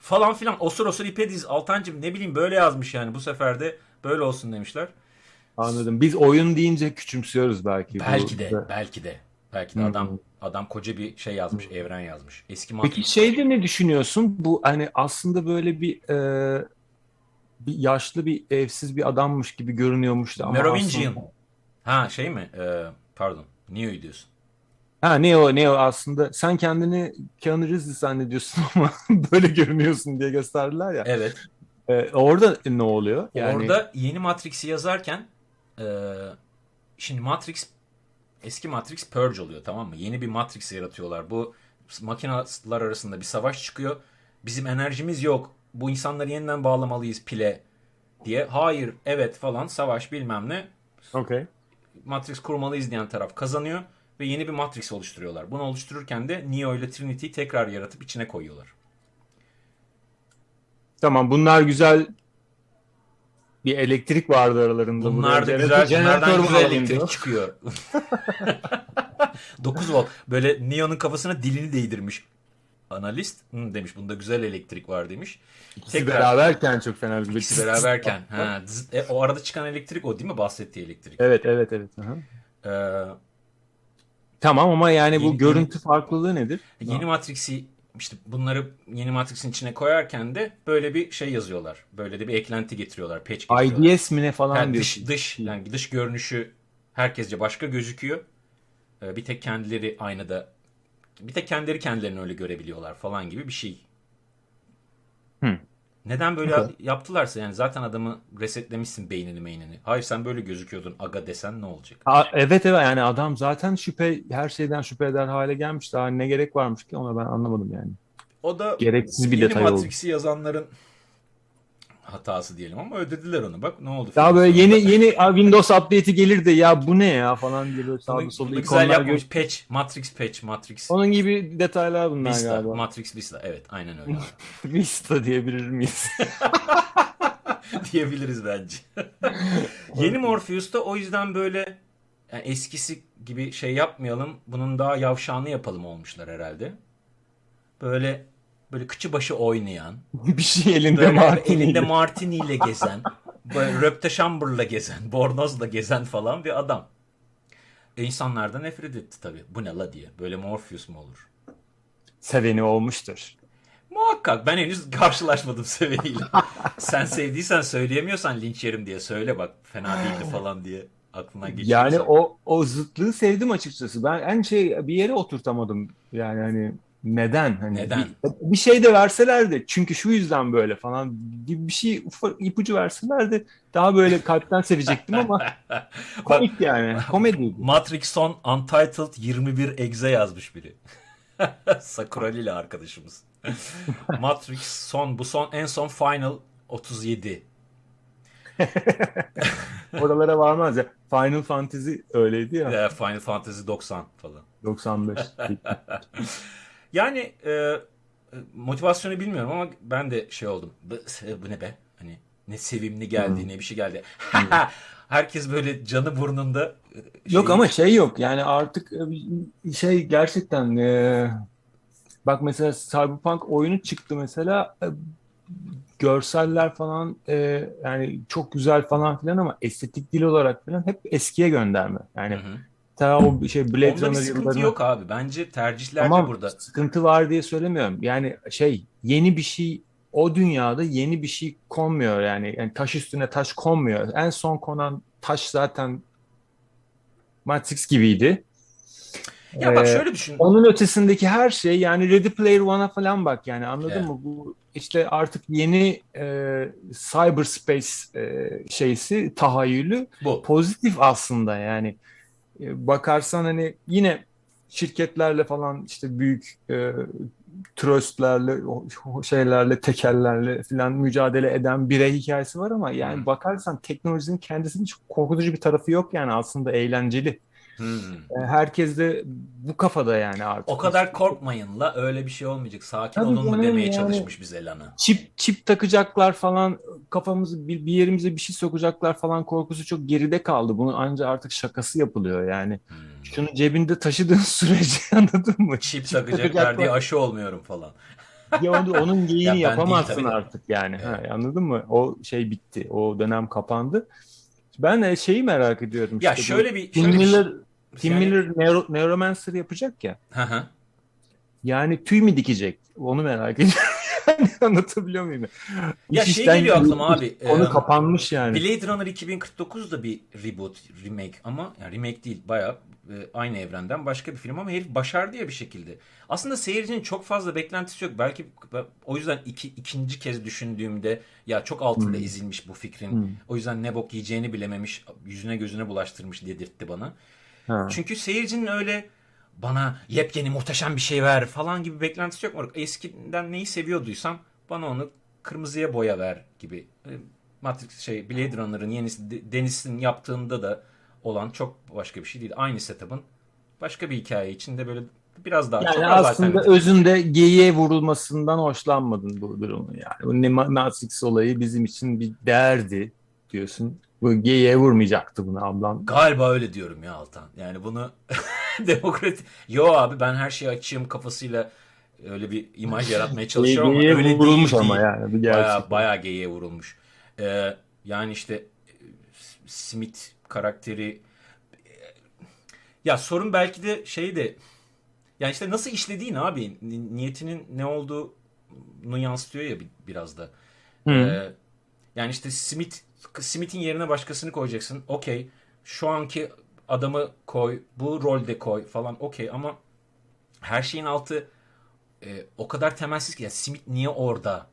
S1: falan filan. Osur osur ipe diz Altancım ne bileyim böyle yazmış yani. Bu sefer de böyle olsun demişler
S2: Anladım. Biz oyun deyince küçümsüyoruz belki.
S1: belki de belki de belki de
S2: Hı.
S1: adam adam koca bir şey yazmış evren yazmış eski
S2: Peki
S1: Matrix-
S2: şeyde ne düşünüyorsun? Bu hani aslında böyle bir e, bir yaşlı bir evsiz bir adammış gibi görünüyormuş da ama
S1: Merovingian.
S2: aslında-
S1: Ha şey mi? Ee, pardon. Neo'yu diyorsun.
S2: Ha ne o ne o aslında sen kendini Keanu Reeves zannediyorsun <laughs> ama böyle görünüyorsun diye gösterdiler ya.
S1: Evet.
S2: E, orada ne oluyor? Yani
S1: Orada yeni Matrix'i yazarken e, şimdi Matrix eski Matrix Purge oluyor tamam mı? Yeni bir Matrix yaratıyorlar. Bu makineler arasında bir savaş çıkıyor. Bizim enerjimiz yok. Bu insanları yeniden bağlamalıyız pile diye. Hayır, evet falan savaş bilmem ne.
S2: Okey.
S1: Matrix kurmalıyız diyen taraf kazanıyor ve yeni bir Matrix oluşturuyorlar. Bunu oluştururken de Neo ile Trinity'yi tekrar yaratıp içine koyuyorlar.
S2: Tamam bunlar güzel bir elektrik vardı aralarında.
S1: Bunlar da güzel,
S2: jeneratör
S1: güzel elektrik çıkıyor. <laughs> 9 volt. Böyle Neo'nun kafasına dilini değdirmiş. Analist Hı, demiş bunda güzel elektrik var demiş.
S2: İkisi
S1: Tekrar-
S2: beraberken çok fena bir
S1: İkisi beraberken. <laughs> Ha, zzz, e, o arada çıkan elektrik o değil mi bahsettiği elektrik?
S2: Evet evet evet. Aha.
S1: Ee,
S2: Tamam ama yani bu
S1: Yeni-
S2: görüntü farklılığı nedir?
S1: yeni Matrix'i işte bunları yeni Matrix'in içine koyarken de böyle bir şey yazıyorlar. Böyle de bir eklenti getiriyorlar. Patch getiriyorlar.
S2: IDS mi ne falan
S1: Yani
S2: diyorsun.
S1: dış dış yani dış görünüşü herkesce başka gözüküyor. Ee, bir tek kendileri aynada bir tek kendileri kendilerini öyle görebiliyorlar falan gibi bir şey.
S2: Hı.
S1: Neden böyle yaptılarsa yani zaten adamı resetlemişsin beynini meynini. Hayır sen böyle gözüküyordun aga desen ne olacak?
S2: A- evet evet yani adam zaten şüphe her şeyden şüphe eder hale gelmiş. Daha ne gerek varmış ki ona ben anlamadım yani.
S1: O da
S2: Gereksiz bir
S1: yeni
S2: detay oldu.
S1: Matrix'i yazanların hatası diyelim ama ödediler onu. Bak ne oldu?
S2: Daha
S1: filmin
S2: böyle yeni yeni "Aa, Windows update'i gelir de ya bu ne ya falan
S1: Bunu-
S2: sağda solda
S1: güzel
S2: ikonlar
S1: yapmış.
S2: gör.
S1: Patch, Matrix patch, Matrix
S2: Onun gibi detaylar bunlar
S1: Vista,
S2: galiba.
S1: Matrix Vista. Evet, aynen öyle. <laughs>
S2: Vista diyebilir miyiz? <laughs>
S1: diyebiliriz bence. <laughs> Yeni Morpheus'ta o yüzden böyle yani eskisi gibi şey yapmayalım. Bunun daha yavşağını yapalım olmuşlar herhalde. Böyle böyle kıçı başı oynayan, <laughs>
S2: bir şey elinde martini.
S1: elinde <laughs> martini ile gezen, böyle röpteşambırla gezen, <laughs> bornozla gezen falan bir adam. E insanlar da nefret etti tabii. Bu ne la diye. Böyle Morpheus mu olur?
S2: Seveni olmuştur.
S1: Muhakkak ben henüz karşılaşmadım seveniyle. Sen sevdiysen söyleyemiyorsan linç yerim diye söyle bak fena değildi <sighs> falan diye aklından geçiyorsa.
S2: Yani o o zıtlığı sevdim açıkçası. Ben en şey bir yere oturtamadım. Yani hani neden? Hani
S1: Neden?
S2: Bir, bir şey de verselerdi. Çünkü şu yüzden böyle falan gibi bir şey ufak ipucu verselerdi daha böyle kalpten sevecektim ama <laughs> komik yani. Komediydi.
S1: Matrix son Untitled 21 egze yazmış biri. <laughs> Sakurali ile arkadaşımız. <laughs> Matrix son bu son en son Final 37.
S2: Oralara varmaz ya. Final Fantasy öyleydi ya.
S1: Ee, Final Fantasy 90 falan.
S2: 95.
S1: Yani e, motivasyonu bilmiyorum ama ben de şey oldum. Bu, bu ne be? Hani ne sevimli geldi
S2: Hmm.
S1: ne bir şey geldi. <laughs> Herkes böyle canı burnunda. e,
S2: Yok
S1: şey-
S2: ama şey yok yani artık e, şey gerçekten e, bak mesela Cyberpunk oyunu çıktı mesela e, görseller falan e, yani çok güzel falan filan ama estetik dil olarak falan hep eskiye gönderme. Yani
S1: Hı hı.
S2: Ta o şey Blade
S1: Onda bir
S2: Runner
S1: sıkıntı
S2: yıllarına
S1: yok abi. Bence tercihlerde
S2: Tamam
S1: burada.
S2: sıkıntı var diye söylemiyorum. Yani şey yeni bir şey o dünyada yeni bir şey konmuyor yani. Yani taş üstüne taş konmuyor. En son konan taş zaten Matrix gibiydi.
S1: Ya bak
S2: Ee,
S1: şöyle düşün.
S2: Onun ötesindeki her şey yani Ready Player One'a falan bak yani anladın
S1: Evet.
S2: mı? Bu işte artık yeni e, cyberspace e, şeysi tahayyülü
S1: Bu.
S2: pozitif aslında yani bakarsan hani yine şirketlerle falan işte büyük e, o şeylerle tekellerle falan mücadele eden birey hikayesi var ama yani bakarsan teknolojinin kendisinin çok korkutucu bir tarafı yok yani aslında eğlenceli.
S1: Hmm.
S2: E, Herkes de bu kafada yani artık.
S1: O kadar korkmayın la öyle bir şey olmayacak. Sakin
S2: Tabii
S1: olun mu demeye
S2: yani-
S1: çalışmış bize Lana.
S2: Çip çip takacaklar falan kafamızı bir, bir yerimize bir şey sokacaklar falan korkusu çok geride kaldı. Bunun ancak artık şakası yapılıyor yani.
S1: Hmm.
S2: Şunu cebinde taşıdığın <laughs> sürece anladın mı?
S1: Çip
S2: Çip
S1: takacaklar
S2: takacaklar.
S1: diye aşı olmuyorum falan. <laughs>
S2: Ya onu- onun <laughs>
S1: Ya
S2: geyiğini
S1: ben
S2: yapamazsın
S1: değil
S2: artık yani. Ha,
S1: Evet.
S2: anladın mı? O şey bitti. O dönem kapandı. Ben de şeyi merak ediyorum.
S1: Ya
S2: işte
S1: şöyle bir şöyle bir
S2: Tim
S1: Yani-
S2: Miller Neuro- Neuromancer yapacak ya.
S1: Hı hı.
S2: Yani tüy mü dikecek? Onu merak ediyorum. <laughs> Anlatabiliyor muyum?
S1: Ya
S2: İş
S1: şey geliyor aklıma abi,
S2: Konu
S1: e,
S2: kapanmış yani.
S1: Blade Runner 2049 da bir reboot, remake ama yani remake değil bayağı e, aynı evrenden başka bir film ama herif başardı ya bir şekilde. Aslında seyircinin çok fazla beklentisi yok. Belki o yüzden iki, ikinci kez düşündüğümde ya çok altında
S2: Hmm.
S1: ezilmiş bu fikrin.
S2: Hmm.
S1: O yüzden ne bok yiyeceğini bilememiş, yüzüne gözüne bulaştırmış dedirtti bana.
S2: Ha.
S1: Çünkü seyircinin öyle bana yepyeni muhteşem bir şey ver falan gibi beklentisi yok. Moruk. Eskiden neyi seviyorduysan bana onu kırmızıya boya ver gibi. E, Matrix şey Blade Runner'ın yenisi De- Deniz'in yaptığında da olan çok başka bir şey değil. Aynı setup'ın başka bir hikaye içinde böyle biraz daha çok
S2: Yani
S1: az
S2: aslında özünde geyiğe vurulmasından hoşlanmadın bu durumu yani. Bu Matrix olayı bizim için bir değerdi diyorsun. Bu geyiğe vurmayacaktı bunu ablam.
S1: Galiba öyle diyorum ya Altan. Yani bunu <laughs> demokrat... Yo abi ben her şeyi açığım kafasıyla öyle bir imaj yaratmaya çalışıyorum ama öyle
S2: vurulmuş
S1: değil,
S2: ama yani bir gerçek.
S1: Baya baya geyiğe vurulmuş. Ee, yani işte e, Smith karakteri e, ya sorun belki de şey de yani işte nasıl işlediğin abi Ni- niyetinin ne olduğunu yansıtıyor ya bir- biraz da.
S2: Hı.
S1: Ee, yani işte Smith Smith'in yerine başkasını koyacaksın. Okey. Şu anki adamı koy, bu rolde koy falan okey ama her şeyin altı e, o kadar temelsiz ki ya Smith niye orada?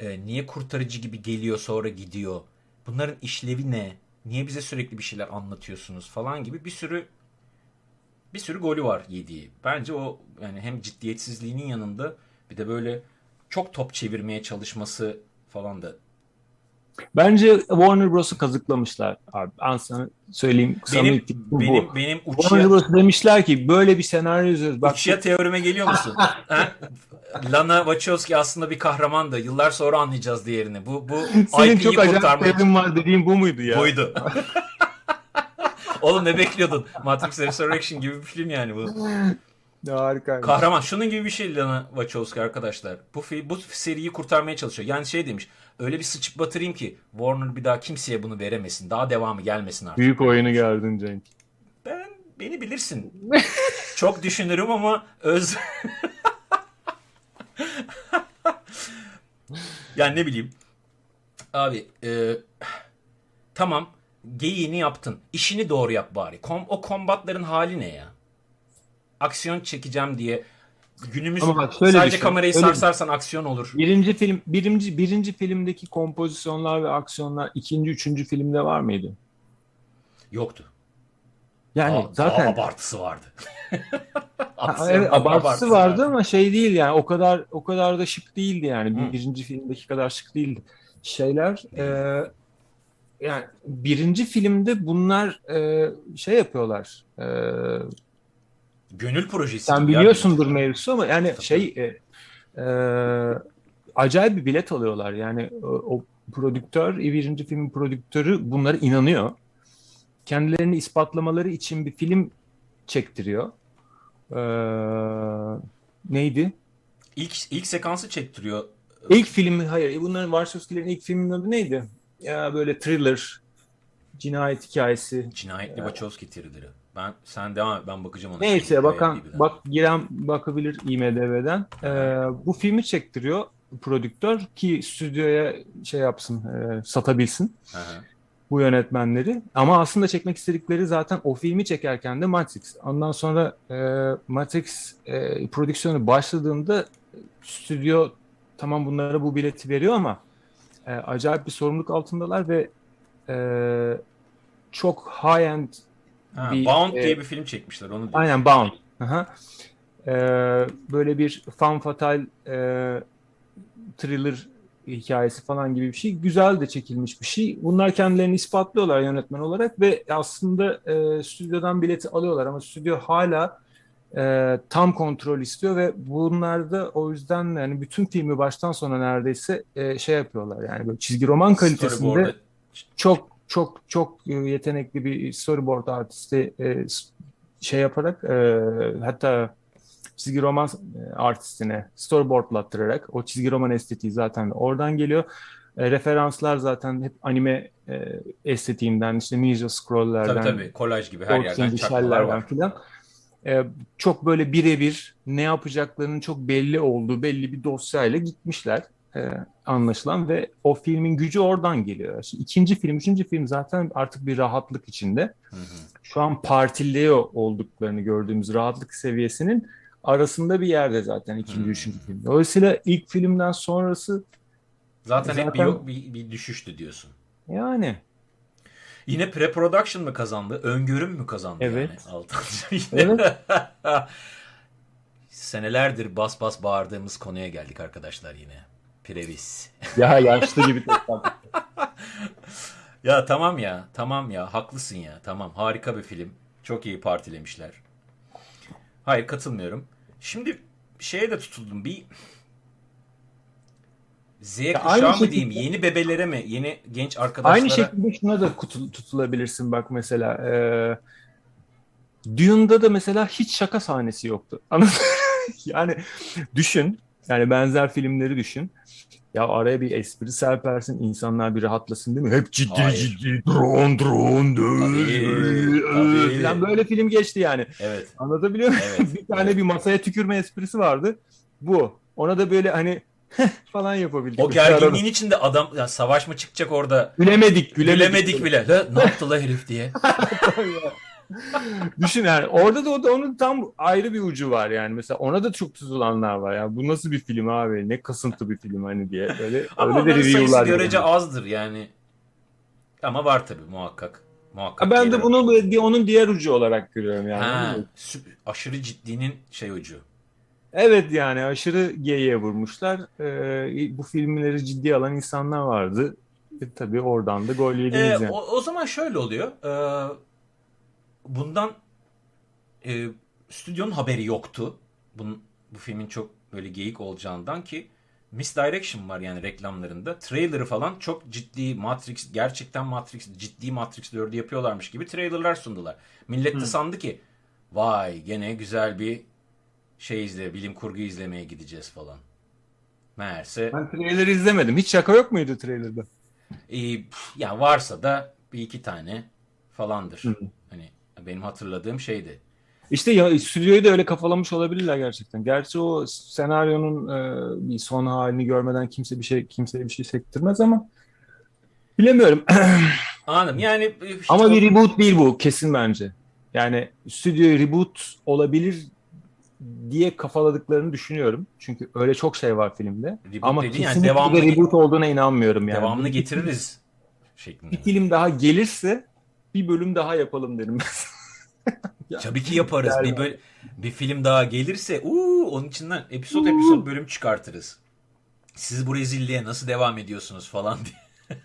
S1: E, niye kurtarıcı gibi geliyor sonra gidiyor? Bunların işlevi ne? Niye bize sürekli bir şeyler anlatıyorsunuz falan gibi bir sürü bir sürü golü var yediği. Bence o yani hem ciddiyetsizliğinin yanında bir de böyle çok top çevirmeye çalışması falan da
S2: Bence Warner Bros'u kazıklamışlar abi. Ben sana söyleyeyim.
S1: benim
S2: bu.
S1: benim benim
S2: Warner
S1: uçya,
S2: Bros demişler ki böyle bir senaryo yazıyoruz. Bak
S1: uçya teorime geliyor musun? <laughs> Lana Wachowski aslında bir kahramandı. Yıllar sonra anlayacağız diğerini. Bu bu
S2: senin
S1: IP'yi
S2: çok acayip
S1: kurtarmak
S2: teorin var dediğin bu muydu ya?
S1: buydu. <laughs> Oğlum ne bekliyordun? Matrix Resurrection gibi bir film yani bu. <laughs>
S2: Harika.
S1: Kahraman. Şunun gibi bir şey Lana Wachowski arkadaşlar. Bu bu seriyi kurtarmaya çalışıyor. Yani şey demiş. Öyle bir sıçıp batırayım ki Warner bir daha kimseye bunu veremesin. Daha devamı gelmesin artık.
S2: Büyük oyunu gördün Cenk.
S1: Ben beni bilirsin. <laughs> Çok düşünürüm ama öz <laughs> yani ne bileyim. Abi e, tamam geyiğini yaptın. İşini doğru yap bari. Kom, o kombatların hali ne ya? Aksiyon çekeceğim diye günümüz
S2: Ama bak şöyle
S1: sadece
S2: düşün,
S1: kamerayı
S2: öyle
S1: sarsarsan aksiyon olur.
S2: Birinci film, birinci, birinci filmdeki kompozisyonlar ve aksiyonlar ikinci, üçüncü filmde var mıydı?
S1: Yoktu.
S2: Yani
S1: Daha-
S2: zaten
S1: daha abartısı vardı. <laughs> Aksiyon
S2: evet,
S1: daha
S2: abartısı vardı ama şey değil yani o kadar o kadar da şık değildi yani
S1: Hı.
S2: birinci filmdeki kadar şık değildi. Şeyler e, yani birinci filmde bunlar e, şey yapıyorlar. E,
S1: Gönül projesi.
S2: sen
S1: ya
S2: biliyorsundur
S1: birinci.
S2: mevzusu ama yani
S1: Tabii.
S2: şey e, e, acayip bir bilet alıyorlar. Yani o, o prodüktör, birinci filmin prodüktörü bunlara inanıyor. Kendilerini ispatlamaları için bir film çektiriyor. E, neydi?
S1: İlk, ilk sekansı çektiriyor.
S2: İlk filmi, hayır bunların Varsovskilerin ilk filminin adı neydi? Ya böyle thriller, cinayet hikayesi.
S1: Cinayetli Wachowski trileri. Ben sen devam et ben bakacağım ona.
S2: Neyse
S1: Şimdi,
S2: bakan
S1: IMDb'den.
S2: bak giren bakabilir IMDb'den. Ee, bu filmi çektiriyor prodüktör ki stüdyoya şey yapsın, e, satabilsin
S1: Hı hı.
S2: bu yönetmenleri. Ama aslında çekmek istedikleri zaten o filmi çekerken de Matrix. Ondan sonra e, Matrix e, prodüksiyonu başladığında stüdyo tamam bunlara bu bileti veriyor ama e, acayip bir sorumluluk altındalar ve e, çok high-end
S1: Ha,
S2: bir,
S1: Bound
S2: e,
S1: diye bir film çekmişler onu diyorsun.
S2: Aynen Bound. Aha. Ee, böyle bir fan fatal e, thriller hikayesi falan gibi bir şey. Güzel de çekilmiş bir şey. Bunlar kendilerini ispatlıyorlar yönetmen olarak ve aslında e, stüdyodan bileti alıyorlar ama stüdyo hala e, tam kontrol istiyor ve bunlar da o yüzden yani bütün filmi baştan sona neredeyse e, şey yapıyorlar yani böyle çizgi roman kalitesinde çok çok çok e, yetenekli bir storyboard artisti e, şey yaparak e, hatta çizgi roman artistine storyboardlattırarak o çizgi roman estetiği zaten oradan geliyor. E, referanslar zaten hep anime e, estetiğinden işte Ninja Scroll'lerden
S1: Tabii tabii kolaj gibi her yerden çakmalar var.
S2: filan. E, çok böyle birebir ne yapacaklarının çok belli olduğu belli bir dosyayla gitmişler e, anlaşılan ve o filmin gücü oradan geliyor. Şimdi ikinci film, üçüncü film zaten artık bir rahatlık içinde.
S1: Hı hı.
S2: Şu an partiliyor olduklarını gördüğümüz rahatlık seviyesinin arasında bir yerde zaten ikinci,
S1: Hmm.
S2: üçüncü film. Dolayısıyla ilk filmden sonrası
S1: Zaten, hep bir,
S2: Zaten-
S1: yok- bir, bir düşüştü diyorsun.
S2: yani
S1: Yine pre-production mı kazandı? Öngörüm mü kazandı
S2: Evet.
S1: yani? Yine- <laughs> Senelerdir bas bas bağırdığımız konuya geldik arkadaşlar yine. Previs.
S2: ya yaşlı gibi. <laughs>
S1: Ya tamam ya, tamam ya, haklısın ya, tamam. Harika bir film. Çok iyi partilemişler. Hayır katılmıyorum. Şimdi şeye de tutuldum bir Z
S2: aynı
S1: kuşağı mı
S2: şekilde-
S1: diyeyim, yeni bebelere mi, yeni genç arkadaşlara?
S2: Aynı şekilde şuna da tutulabilirsin bak mesela. E, Dune'da da mesela hiç şaka sahnesi yoktu. <laughs> Yani düşün. Yani benzer filmleri düşün. Ya araya bir espri serpersin, insanlar bir rahatlasın değil mi? Hep ciddi
S1: Hayır.
S2: ciddi, drone drone, falan böyle film geçti yani.
S1: Evet,
S2: Anlatabiliyor muyum?
S1: evet. <laughs>
S2: bir tane
S1: evet.
S2: bir masaya tükürme esprisi vardı. Bu. Ona da böyle hani <laughs> falan yapabildik.
S1: O gerginliğin içinde adam ya savaş mı çıkacak orada?
S2: Gülemedik, gülemedik.
S1: Gülemedik bile. Ne yaptı la herif diye. <laughs> <laughs>
S2: Düşün yani orada da o da onun tam ayrı bir ucu var yani. Mesela ona da çok tutulanlar var ya. Bu nasıl bir film abi? Ne kasıntı bir film hani diye. Öyle
S1: Ama
S2: öyle de review'lar
S1: görece
S2: geliyor.
S1: azdır yani. Ama var tabii muhakkak. Muhakkak
S2: Ha, Ben de bunu böyle onun diğer ucu olarak görüyorum yani.
S1: Ha, aşırı ciddinin şey ucu.
S2: Evet yani aşırı geyiğe vurmuşlar. Ee, bu filmleri ciddiye alan insanlar vardı. E, tabii oradan da gol yediniz
S1: Ee,
S2: yani.
S1: o, o zaman şöyle oluyor. Ee, bundan e, stüdyonun haberi yoktu. Bunun, bu filmin çok böyle geyik olacağından ki misdirection var yani reklamlarında. Trailer'ı falan çok ciddi Matrix, gerçekten Matrix, ciddi Matrix 4'ü yapıyorlarmış gibi trailer'lar sundular. Millet de
S2: Hı.
S1: sandı ki vay gene güzel bir şey izle, bilim kurgu izlemeye gideceğiz falan. Meğerse
S2: Ben trailer'ı izlemedim. Hiç şaka yok muydu trailer'da?
S1: e, ya varsa da bir iki tane falandır.
S2: Hı.
S1: Benim hatırladığım şeydi.
S2: İşte ya, stüdyoyu da öyle kafalamış olabilirler gerçekten. Gerçi o senaryonun e, bir son halini görmeden kimse bir şey kimseye bir şey sektirmez ama bilemiyorum. <clears throat>
S1: Anladım. Yani
S2: ama bir reboot değil bu kesin bence. Yani stüdyo reboot olabilir diye kafaladıklarını düşünüyorum. Çünkü öyle çok şey var filmde.
S1: Reboot
S2: ama
S1: dediğin yani devamlı-
S2: de reboot olduğuna inanmıyorum yani.
S1: devamını
S2: Bir-
S1: getiririz
S2: Bir
S1: şeklinde.
S2: film daha gelirse bir bölüm daha yapalım derim. <laughs>
S1: Tabii ki yaparız. Bir böyle bir film daha gelirse, uuu onun içinden episod episod bölüm çıkartırız. Siz bu rezilliğe nasıl devam ediyorsunuz falan diye.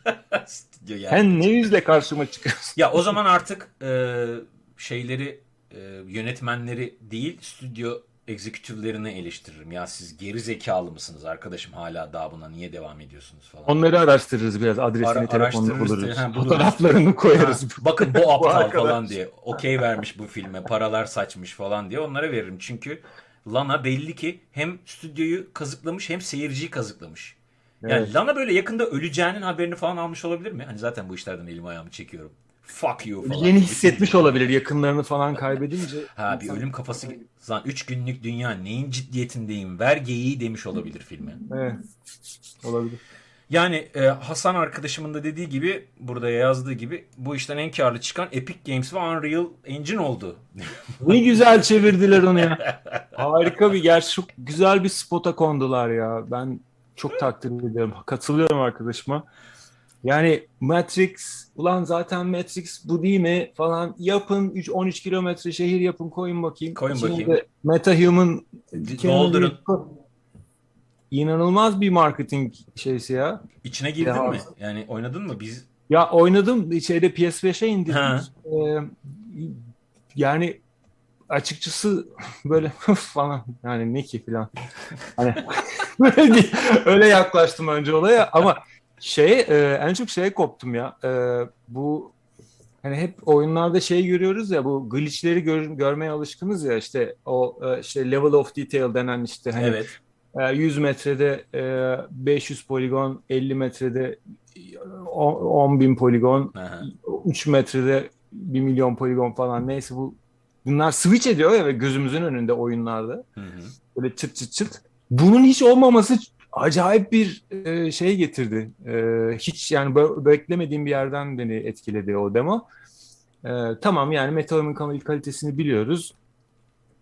S1: <laughs> Stüdyo yani.
S2: Sen ne yüzle karşıma çıkıyorsun?
S1: Ya o zaman artık e, şeyleri e, yönetmenleri değil stüdyo egzekütiflerini eleştiririm. Ya siz geri zekalı mısınız arkadaşım hala daha buna niye devam ediyorsunuz falan.
S2: Onları araştırırız biraz. Adresini,
S1: Ara-
S2: telefonunu buluruz. <laughs>
S1: buluruz.
S2: Fotoğraflarını koyarız.
S1: Ha, bakın bu <laughs> aptal
S2: arkadaş.
S1: falan diye. Okey vermiş bu filme. Paralar saçmış falan diye onlara veririm. Çünkü Lana belli ki hem stüdyoyu kazıklamış hem seyirciyi kazıklamış. Yani
S2: Evet.
S1: Lana böyle yakında öleceğinin haberini falan almış olabilir mi? Hani zaten bu işlerden elimi ayağımı çekiyorum. Fuck you falan.
S2: Yeni hissetmiş olabilir yakınlarını falan kaybedince.
S1: Ha bir ölüm kafası. Lan 3 günlük dünya neyin ciddiyetindeyim? Ver geyiği demiş olabilir filme.
S2: Evet. Olabilir.
S1: Yani e, Hasan arkadaşımın da dediği gibi burada yazdığı gibi bu işten en karlı çıkan Epic Games ve Unreal Engine oldu. <laughs>
S2: Ne güzel çevirdiler onu ya. Harika bir gerçi çok güzel bir spota kondular ya. Ben çok takdir ediyorum. Katılıyorum arkadaşıma. Yani Matrix ulan zaten Matrix bu değil mi falan yapın 3 13 kilometre şehir yapın koyun bakayım.
S1: Koyun
S2: İçine
S1: bakayım.
S2: MetaHuman
S1: doldurun.
S2: İnanılmaz bir marketing şeysi ya.
S1: İçine girdin
S2: Ya.
S1: mi? Yani oynadın mı? Biz
S2: Ya oynadım şeyde PS5'e indirdim.
S1: Ha.
S2: Ee, yani açıkçası <laughs> böyle <laughs> falan yani ne ki falan. Hani <laughs> öyle yaklaştım önce olaya ama şey e, en çok şeye koptum ya. E, bu hani hep oyunlarda şey görüyoruz ya bu glitchleri gör- görmeye alışkınız ya işte o e, işte level of detail denen işte hani
S1: evet.
S2: e, 100 metrede e, 500 poligon, 50 metrede 10 bin poligon,
S1: Aha.
S2: 3 metrede 1 milyon poligon falan neyse bu bunlar switch ediyor ya ve gözümüzün önünde oyunlarda
S1: Hı hı.
S2: böyle çıt çıt çıt. Bunun hiç olmaması acayip bir e, şey getirdi. E, hiç yani beklemediğim bir yerden beni etkiledi o demo. E, tamam yani Meteor'un kal- kalitesini biliyoruz.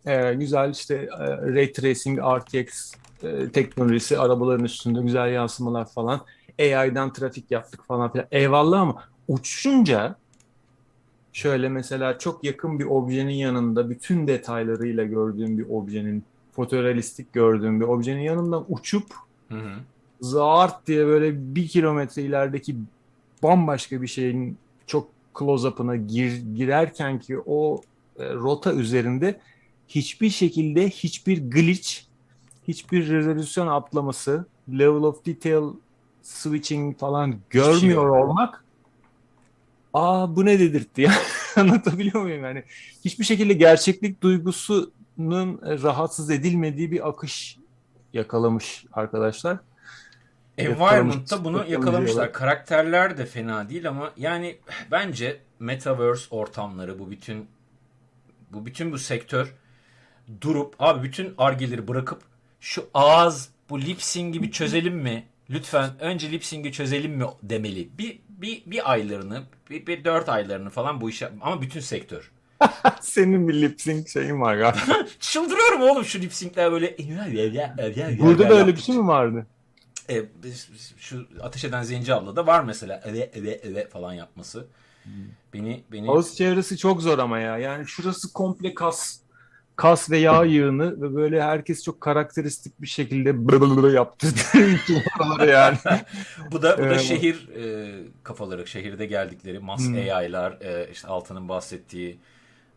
S2: E, güzel işte e, Ray Tracing, RTX e, teknolojisi arabaların üstünde güzel yansımalar falan. AI'dan trafik yaptık falan filan. Eyvallah ama uçunca şöyle mesela çok yakın bir objenin yanında bütün detaylarıyla gördüğüm bir objenin fotorealistik gördüğüm bir objenin yanından uçup
S1: Hı hı.
S2: zart diye böyle bir kilometre ilerideki bambaşka bir şeyin çok close-up'ına gir, girerken ki o e, rota üzerinde hiçbir şekilde hiçbir glitch, hiçbir rezolüsyon atlaması, level of detail switching falan görmüyor
S1: yok.
S2: olmak aa bu ne dedirtti ya <laughs> anlatabiliyor muyum yani hiçbir şekilde gerçeklik duygusunun e, rahatsız edilmediği bir akış yakalamış arkadaşlar.
S1: Environment'ta bunu
S2: Yakalamış-
S1: yakalamışlar. Karakterler de fena değil ama yani bence metaverse ortamları bu bütün bu bütün bu sektör durup abi bütün argeleri bırakıp şu ağız bu lip sync'i çözelim mi? Lütfen önce lip sync'i çözelim mi demeli. Bir bir bir aylarını, bir, bir dört aylarını falan bu işe ama bütün sektör. <laughs>
S2: Senin bir lip sync şeyin var galiba. <laughs>
S1: Çıldırıyorum oğlum şu lip sync'ler böyle
S2: Burada da öyle bir şey mi vardı?
S1: E, şu ateş eden zenci abla da var mesela eve eve eve falan yapması. Beni beni
S2: Ağız çevresi çok zor ama ya. Yani şurası komple kas kas ve yağ yığını ve böyle herkes çok karakteristik bir şekilde bırı yaptırdığı <laughs> için oraları yani.
S1: bu da bu da
S2: Evet.
S1: şehir e, kafaları şehirde geldikleri mas
S2: Hmm.
S1: AI'lar e, işte Altan'ın bahsettiği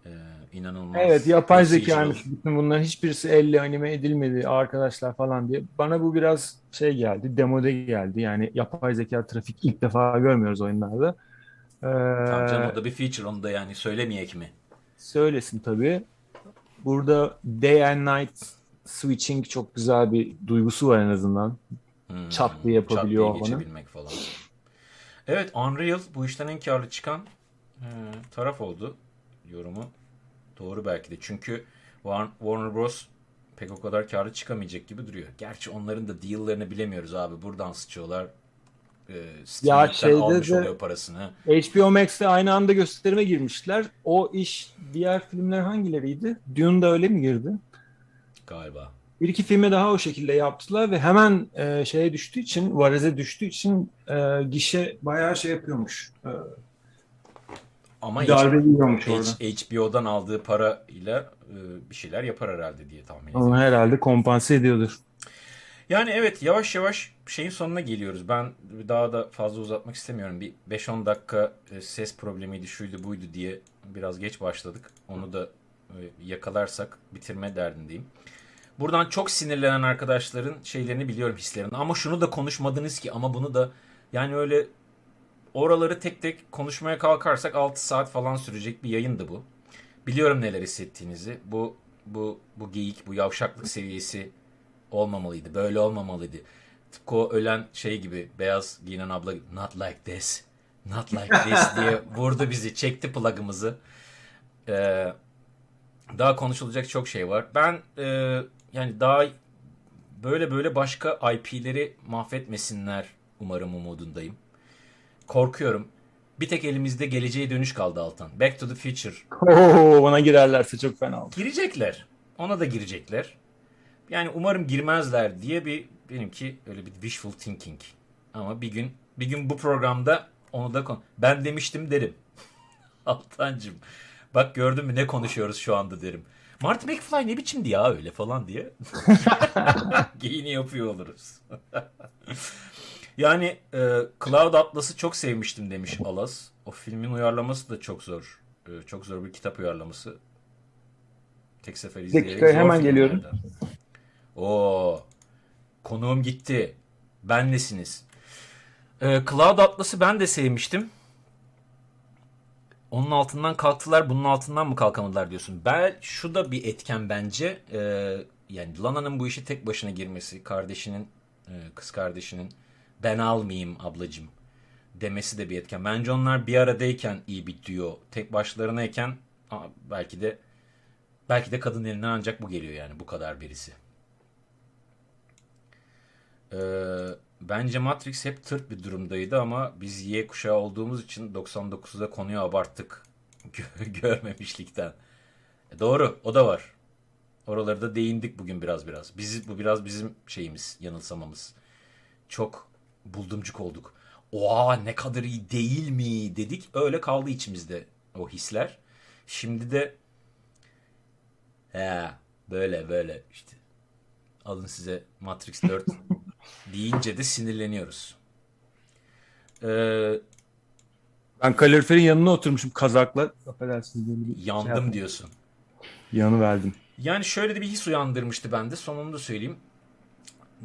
S1: e, inanılmaz.
S2: Evet yapay zeka
S1: procedural.
S2: yani bütün bunların hiçbirisi elle anime edilmedi arkadaşlar falan diye. Bana bu biraz şey geldi, demode geldi. Yani yapay zeka trafik ilk defa görmüyoruz oyunlarda. Ee,
S1: Tamam canım o da bir feature onu da yani söylemeyek mi?
S2: Söylesin tabii. Burada day and night switching çok güzel bir duygusu var en azından.
S1: Hmm,
S2: Çat diye yapabiliyor
S1: çat diye geçebilmek falan. Evet Unreal bu işten en karlı çıkan e, taraf oldu yorumu. Doğru belki de. Çünkü Warner Bros. pek o kadar karlı çıkamayacak gibi duruyor. Gerçi onların da deal'larını bilemiyoruz abi. Buradan sıçıyorlar. E,
S2: ya şeyde
S1: almış
S2: de,
S1: oluyor parasını.
S2: HBO Max'te aynı anda gösterime girmişler. O iş diğer filmler hangileriydi? Dune da öyle mi girdi?
S1: Galiba.
S2: Bir iki filme daha o şekilde yaptılar ve hemen e, şeye düştüğü için, vareze düştüğü için e, gişe bayağı şey yapıyormuş. E,
S1: Ama
S2: darbe yiyormuş orada.
S1: HBO'dan aldığı parayla e, bir şeyler yapar herhalde diye tahmin ediyorum.
S2: Ama herhalde kompanse ediyordur.
S1: Yani evet yavaş yavaş şeyin sonuna geliyoruz. Ben daha da fazla uzatmak istemiyorum. Bir 5-10 dakika e, ses problemiydi, şuydu buydu diye biraz geç başladık. Onu da e, yakalarsak bitirme derdindeyim. Buradan çok sinirlenen arkadaşların şeylerini biliyorum hislerini. Ama şunu da konuşmadınız ki ama bunu da yani öyle oraları tek tek konuşmaya kalkarsak 6 saat falan sürecek bir yayındı bu. Biliyorum neler hissettiğinizi. Bu bu bu geyik, bu yavşaklık seviyesi olmamalıydı. Böyle olmamalıydı. Tıpkı o ölen şey gibi beyaz giyinen abla not like this. Not like this diye <laughs> vurdu bizi. Çekti plug'ımızı. Ee, daha konuşulacak çok şey var. Ben e, yani daha böyle böyle başka IP'leri mahvetmesinler umarım umudundayım. Korkuyorum. Bir tek elimizde geleceğe dönüş kaldı Altan. Back to the Future.
S2: Oo, ona girerlerse çok fena olur.
S1: Girecekler. Ona da girecekler. Yani umarım girmezler diye bir benimki öyle bir wishful thinking. Ama bir gün bir gün bu programda onu da kon ben demiştim derim. <laughs> Altancım. Bak gördün mü ne konuşuyoruz şu anda derim. Marty McFly ne biçimdi ya öyle falan diye. <laughs> Geyini yapıyor oluruz. <laughs> yani e, Cloud Atlas'ı çok sevmiştim demiş Alas. O filmin uyarlaması da çok zor. E, çok zor bir kitap uyarlaması. Tek sefer izleyerek
S2: dakika, hemen geliyorum.
S1: Oo. Konuğum gitti. Benlesiniz. Ee, Cloud Atlas'ı ben de sevmiştim. Onun altından kalktılar, bunun altından mı kalkamadılar diyorsun. Ben şu da bir etken bence. Ee, yani Lana'nın bu işi tek başına girmesi, kardeşinin, e, kız kardeşinin ben almayayım ablacım demesi de bir etken. Bence onlar bir aradayken iyi bir duo. Tek başlarınayken belki de belki de kadın elinden ancak bu geliyor yani bu kadar birisi. Ee, bence Matrix hep tırt bir durumdaydı ama biz Y kuşağı olduğumuz için 99'da konuyu abarttık. <laughs> Gö- Görmemişlikten. E, doğru o da var. Oraları da değindik bugün biraz biraz. Biz, bu biraz bizim şeyimiz, yanılsamamız. Çok buldumcuk olduk. Oha ne kadar iyi değil mi dedik. Öyle kaldı içimizde o hisler. Şimdi de he böyle böyle işte alın size Matrix 4 <laughs> deyince de sinirleniyoruz. Ee,
S2: Ben kaloriferin yanına oturmuşum kazakla. Affedersiniz şey
S1: yandım
S2: yaptım.
S1: diyorsun.
S2: Yanı verdim.
S1: Yani şöyle de bir his uyandırmıştı bende. Sonunu da söyleyeyim.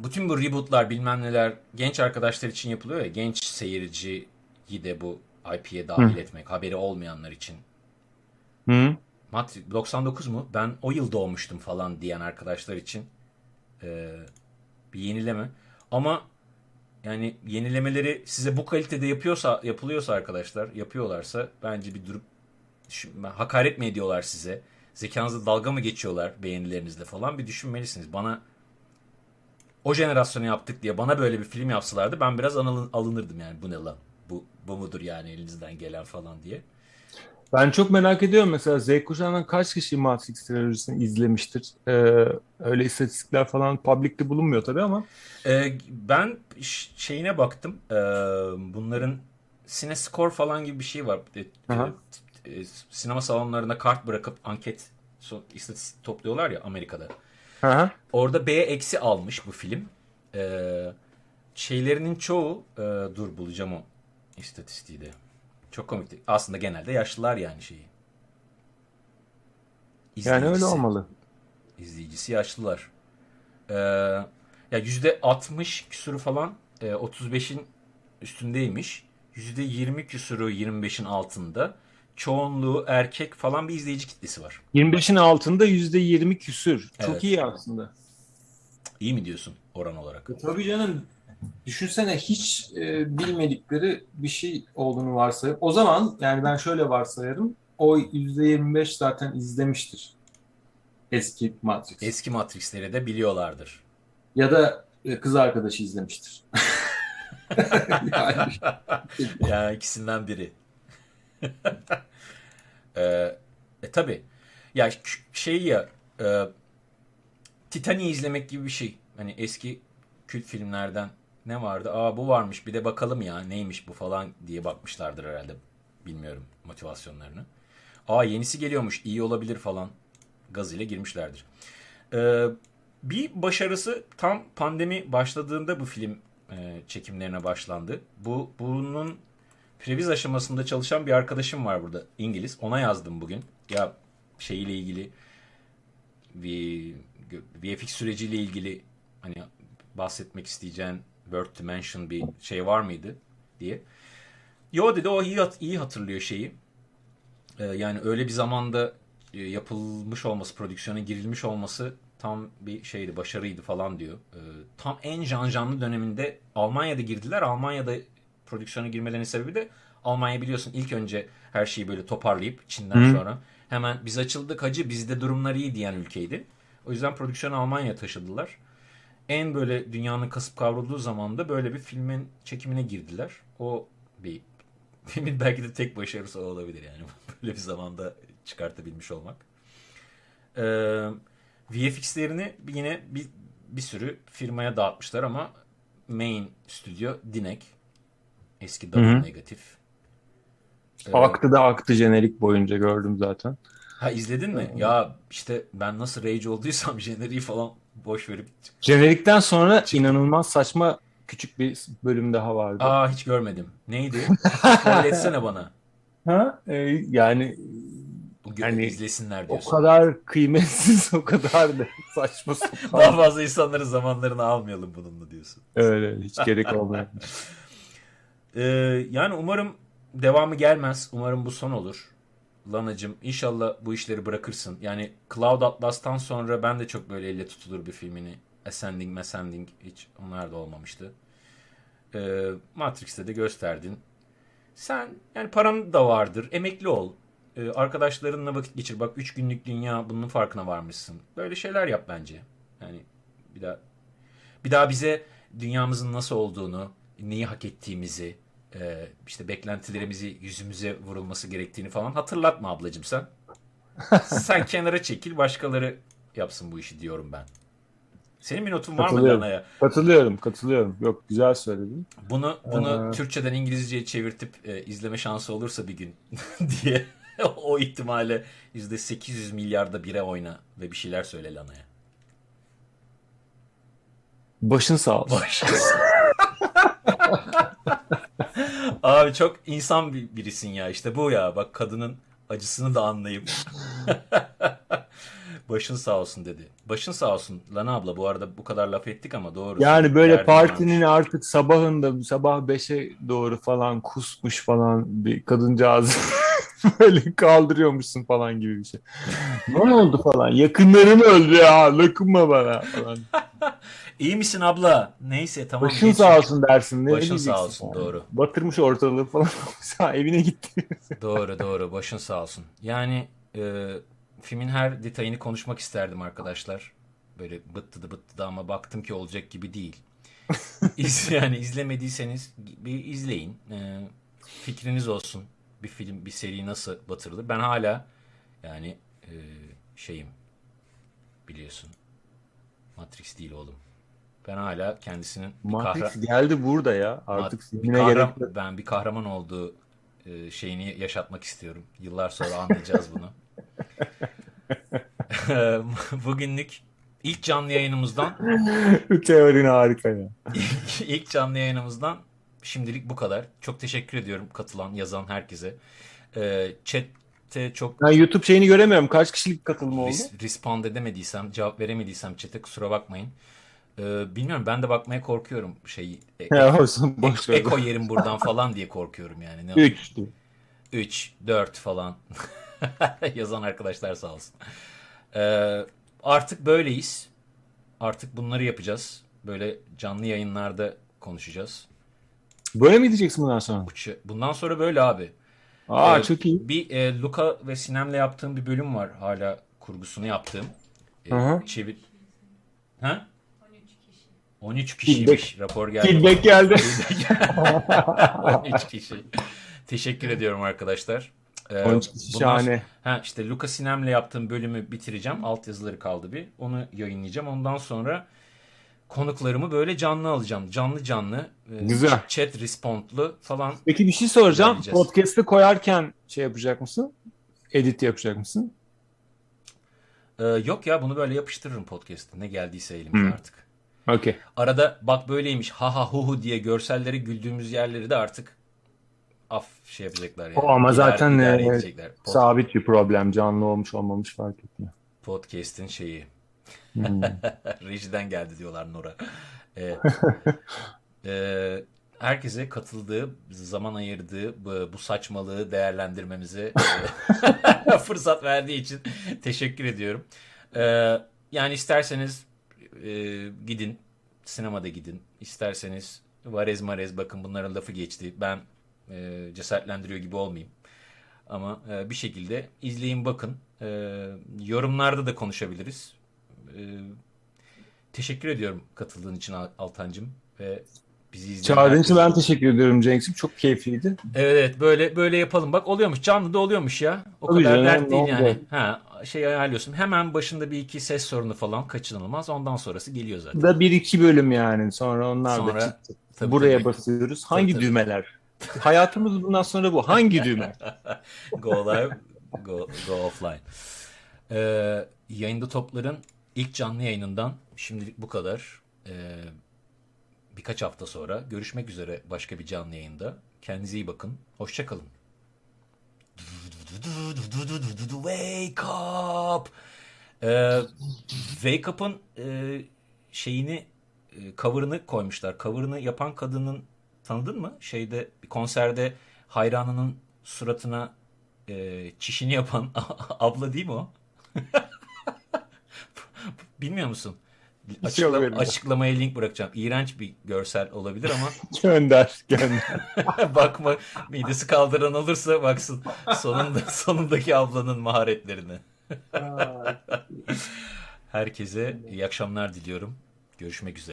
S1: Bütün bu rebootlar bilmem neler genç arkadaşlar için yapılıyor ya. Genç seyirciyi de bu IP'ye dahil etmek. Haberi olmayanlar için.
S2: Hı?
S1: Matrix 99 mu? Ben o yıl doğmuştum falan diyen arkadaşlar için e, bir yenileme. Ama yani yenilemeleri size bu kalitede yapıyorsa yapılıyorsa arkadaşlar yapıyorlarsa bence bir durup düşün- hakaret mi ediyorlar size? Zekanızla dalga mı geçiyorlar beğenilerinizle falan bir düşünmelisiniz. Bana o jenerasyonu yaptık diye bana böyle bir film yapsalardı ben biraz alın- alınırdım yani bu ne lan? Bu, bu mudur yani elinizden gelen falan diye.
S2: Ben çok merak ediyorum mesela Z kuşağından kaç kişi Matrix trilojisini izlemiştir? Ee, öyle istatistikler falan public'te bulunmuyor tabii ama
S1: Ee, ben şeyine baktım. Ee, bunların Cinescore falan gibi bir şey var. E,
S2: Aha.
S1: e, sinema salonlarına kart bırakıp anket istatistik topluyorlar ya Amerika'da.
S2: Hı.
S1: Orada B eksi almış bu film. Ee, şeylerinin çoğu e, dur bulacağım o istatistiği de. Çok komikti. Aslında genelde yaşlılar yani şeyi.
S2: yani öyle
S1: İzleyicisi.
S2: olmalı.
S1: İzleyicisi yaşlılar. Ee, ya yüzde 60 küsuru falan e, 35'in üstündeymiş. Yüzde 20 küsuru 25'in altında. Çoğunluğu erkek falan bir izleyici kitlesi var.
S2: 25'in altında %20 küsür. Çok
S1: Evet.
S2: iyi aslında.
S1: İyi mi diyorsun oran olarak?
S2: E, Tabii canım. Düşünsene hiç e, bilmedikleri bir şey olduğunu varsayıp. O zaman yani ben şöyle varsayarım. o %25 zaten izlemiştir. Eski Matrix.
S1: Eski Matrix'leri de biliyorlardır.
S2: Ya da e, kız arkadaşı izlemiştir. <laughs> <laughs>
S1: yani. yani ikisinden biri. <laughs> e, e tabi. Ya şey ya e, Titanic'i izlemek gibi bir şey. Hani eski kült filmlerden ne vardı? Aa bu varmış bir de bakalım ya neymiş bu falan diye bakmışlardır herhalde. Bilmiyorum motivasyonlarını. Aa yenisi geliyormuş iyi olabilir falan gaz ile girmişlerdir. Ee, bir başarısı tam pandemi başladığında bu film e, çekimlerine başlandı. Bu bunun previz aşamasında çalışan bir arkadaşım var burada İngiliz. Ona yazdım bugün. Ya şeyiyle ilgili bir VFX süreciyle ilgili hani bahsetmek isteyeceğin Word Dimension bir şey var mıydı diye. Yo dedi o iyi, iyi hatırlıyor şeyi. Ee, yani öyle bir zamanda e, yapılmış olması, prodüksiyona girilmiş olması tam bir şeydi, başarıydı falan diyor. Ee, tam en can döneminde Almanya'da girdiler. Almanya'da prodüksiyona girmelerinin sebebi de Almanya biliyorsun ilk önce her şeyi böyle toparlayıp Çin'den Hı. sonra hemen biz açıldık hacı bizde durumlar iyi diyen ülkeydi. O yüzden prodüksiyonu Almanya'ya taşıdılar. En böyle dünyanın kasıp kavrulduğu zamanda böyle bir filmin çekimine girdiler. O bir <laughs> filmin belki de tek başarısı olabilir yani. <laughs> böyle bir zamanda çıkartabilmiş olmak. Ee, VFX'lerini yine bir, bir sürü firmaya dağıtmışlar ama main stüdyo Dinek. Eski Double Negatif.
S2: Ee, aktı da aktı jenerik boyunca gördüm zaten.
S1: Ha izledin mi? Ya işte ben nasıl rage olduysam <laughs> jeneriği falan boş verip.
S2: Jenerikten sonra Çıktı. inanılmaz saçma küçük bir bölüm daha vardı.
S1: Aa hiç görmedim. Neydi? <laughs> Spoil etsene bana.
S2: Ha? Ee, yani
S1: yani izlesinler diyorsun.
S2: O kadar kıymetsiz, <laughs> o kadar da saçma sapan.
S1: Daha fazla insanların zamanlarını almayalım bununla diyorsun.
S2: Öyle, hiç gerek olmuyor.
S1: Ee, yani umarım devamı gelmez. Umarım bu son olur. Lanacım inşallah bu işleri bırakırsın. Yani Cloud Atlas'tan sonra ben de çok böyle elle tutulur bir filmini. Ascending, Ascending hiç onlar da olmamıştı. Ee, Matrix'te de gösterdin. Sen yani paran da vardır. Emekli ol. Ee, arkadaşlarınla vakit geçir. Bak 3 günlük dünya bunun farkına varmışsın. Böyle şeyler yap bence. Yani bir daha bir daha bize dünyamızın nasıl olduğunu, neyi hak ettiğimizi, e, işte beklentilerimizi yüzümüze vurulması gerektiğini falan hatırlatma ablacığım sen. <laughs> sen kenara çekil başkaları yapsın bu işi diyorum ben. Senin bir notun var mı Dana'ya?
S2: Katılıyorum, katılıyorum. Yok güzel söyledin.
S1: Bunu bunu ee... Türkçeden İngilizceye çevirtip e, izleme şansı olursa bir gün <laughs> diye <laughs> o ihtimale yüzde 800 milyarda bire oyna ve bir şeyler söyle Lana'ya.
S2: Başın sağ olsun.
S1: Başın sağ Abi çok insan bir, birisin ya işte bu ya bak kadının acısını da anlayıp <laughs> başın sağ olsun dedi. Başın sağ olsun Lana abla bu arada bu kadar laf ettik ama doğru.
S2: Yani böyle partinin varmış. artık sabahında sabah 5'e doğru falan kusmuş falan bir kadıncağız <laughs> böyle kaldırıyormuşsun falan gibi bir şey. ne oldu falan yakınlarım öldü ya dokunma bana falan. <laughs>
S1: İyi misin abla? Neyse tamam.
S2: Başın geç. sağ olsun dersin. Ne
S1: Başın sağ olsun yani? doğru.
S2: Batırmış ortalığı falan. <laughs> evine gitti.
S1: doğru doğru başın sağ olsun. Yani e, filmin her detayını konuşmak isterdim arkadaşlar. Böyle bıttı bıttı ama baktım ki olacak gibi değil. <laughs> İz, yani izlemediyseniz bir izleyin. E, fikriniz olsun. Bir film, bir seri nasıl batırılır. Ben hala yani e, şeyim biliyorsun. Matrix değil oğlum. Ben hala kendisinin
S2: Matrix kahra... geldi burada ya. Artık
S1: bir kahraman, gerek Ben bir kahraman olduğu e, şeyini yaşatmak istiyorum. Yıllar sonra anlayacağız bunu. <laughs> <laughs> Bugünlük ilk canlı yayınımızdan
S2: Teorin harika ya. <laughs>
S1: İlk, canlı yayınımızdan şimdilik bu kadar. Çok teşekkür ediyorum katılan, yazan herkese. Ee, chat'te çok...
S2: Ben YouTube şeyini göremiyorum. Kaç kişilik katılım oldu? Res-
S1: respond edemediysem, cevap veremediysem chat'e kusura bakmayın. Ee, bilmiyorum ben de bakmaya korkuyorum şey. E, <laughs>
S2: ya olsun boş
S1: ver. Eko yerim buradan falan diye korkuyorum yani. Ne
S2: 3
S1: 3 4 falan. <laughs> Yazan arkadaşlar sağ olsun. Ee, artık böyleyiz. Artık bunları yapacağız. Böyle canlı yayınlarda konuşacağız.
S2: Böyle mi diyeceksin bundan sonra?
S1: Bundan sonra böyle abi.
S2: Aa
S1: Ee,
S2: çok iyi.
S1: Bir e, Luca ve Sinem'le yaptığım bir bölüm var hala kurgusunu yaptığım. E,
S2: Hı hı.
S1: çevir... Ha?
S3: 13 kişi.
S1: 13 kişiymiş
S2: Feedback.
S1: rapor geldi.
S2: Feedback geldi. <laughs>
S1: 13 <laughs> kişi. Teşekkür ediyorum arkadaşlar. Ee,
S2: 13 kişi
S1: bundan
S2: şahane.
S1: Ha işte Luca Sinem'le yaptığım bölümü bitireceğim. Altyazıları kaldı bir. Onu yayınlayacağım. Ondan sonra konuklarımı böyle canlı alacağım. Canlı canlı. e,
S2: Güzel.
S1: Chat respondlu falan.
S2: Peki bir şey soracağım. Podcast'ı koyarken şey yapacak mısın? Edit yapacak mısın?
S1: Ee, yok ya bunu böyle yapıştırırım podcast'te. Ne geldiyse elimize
S2: Hmm.
S1: artık.
S2: Okey.
S1: Arada bak böyleymiş ha ha hu hu diye görselleri güldüğümüz yerleri de artık af şey yapacaklar yani.
S2: O ama
S1: İdare-
S2: zaten,
S1: idare
S2: e, Sabit bir problem. Canlı olmuş olmamış fark etmiyor.
S1: podcast'in şeyi.
S2: Hmm. <laughs>
S1: Rejiden geldi diyorlar Nora. <laughs> Ee, e, herkese katıldığı, zaman ayırdığı bu, bu saçmalığı değerlendirmemize <laughs> fırsat verdiği için teşekkür ediyorum. Ee, yani isterseniz e, gidin, sinemada gidin. İsterseniz varez marez bakın bunların lafı geçti. Ben e, cesaretlendiriyor gibi olmayayım. Ama e, bir şekilde izleyin bakın. E, yorumlarda da konuşabiliriz. E, teşekkür ediyorum katıldığın için Al- Altancım ve bizi izleyen
S2: Çağırdığın için ben teşekkür ediyorum Cenk'ciğim. Çok keyifliydi.
S1: Evet evet böyle böyle yapalım. Bak oluyormuş. Canlı da oluyormuş ya. O
S2: Tabii
S1: kadar
S2: canım,
S1: dert değil yani. Ha şey ayarlıyorsun. Hemen başında bir iki ses sorunu falan kaçınılmaz. Ondan sonrası geliyor zaten.
S2: Da bir iki bölüm yani. Sonra onlar
S1: Sonra-
S2: da çıktı.
S1: Tabii,
S2: Buraya
S1: tabii.
S2: basıyoruz. Hangi
S1: tabii.
S2: düğmeler? Hayatımız bundan sonra bu. Hangi düğme? <laughs>
S1: Go live, go, go offline. Ee, yayında topların ilk canlı yayınından şimdilik bu kadar. Ee, birkaç hafta sonra görüşmek üzere başka bir canlı yayında. Kendinize iyi bakın. Hoşçakalın. Wake up! Ee, Wake Up'ın e, şeyini e, cover'ını koymuşlar. Cover'ını yapan kadının tanıdın mı? Şeyde bir konserde hayranının suratına e, çişini yapan <laughs> abla değil mi o? <laughs> Bilmiyor musun? Açıkla-
S2: bilmiyorum.
S1: açıklamaya link bırakacağım. İğrenç bir görsel olabilir ama <laughs>
S2: Gönder. Gönder. <laughs>
S1: bakma midesi kaldıran olursa baksın sonunda sonundaki ablanın maharetlerine. <laughs> Herkese iyi akşamlar diliyorum. Görüşmek üzere.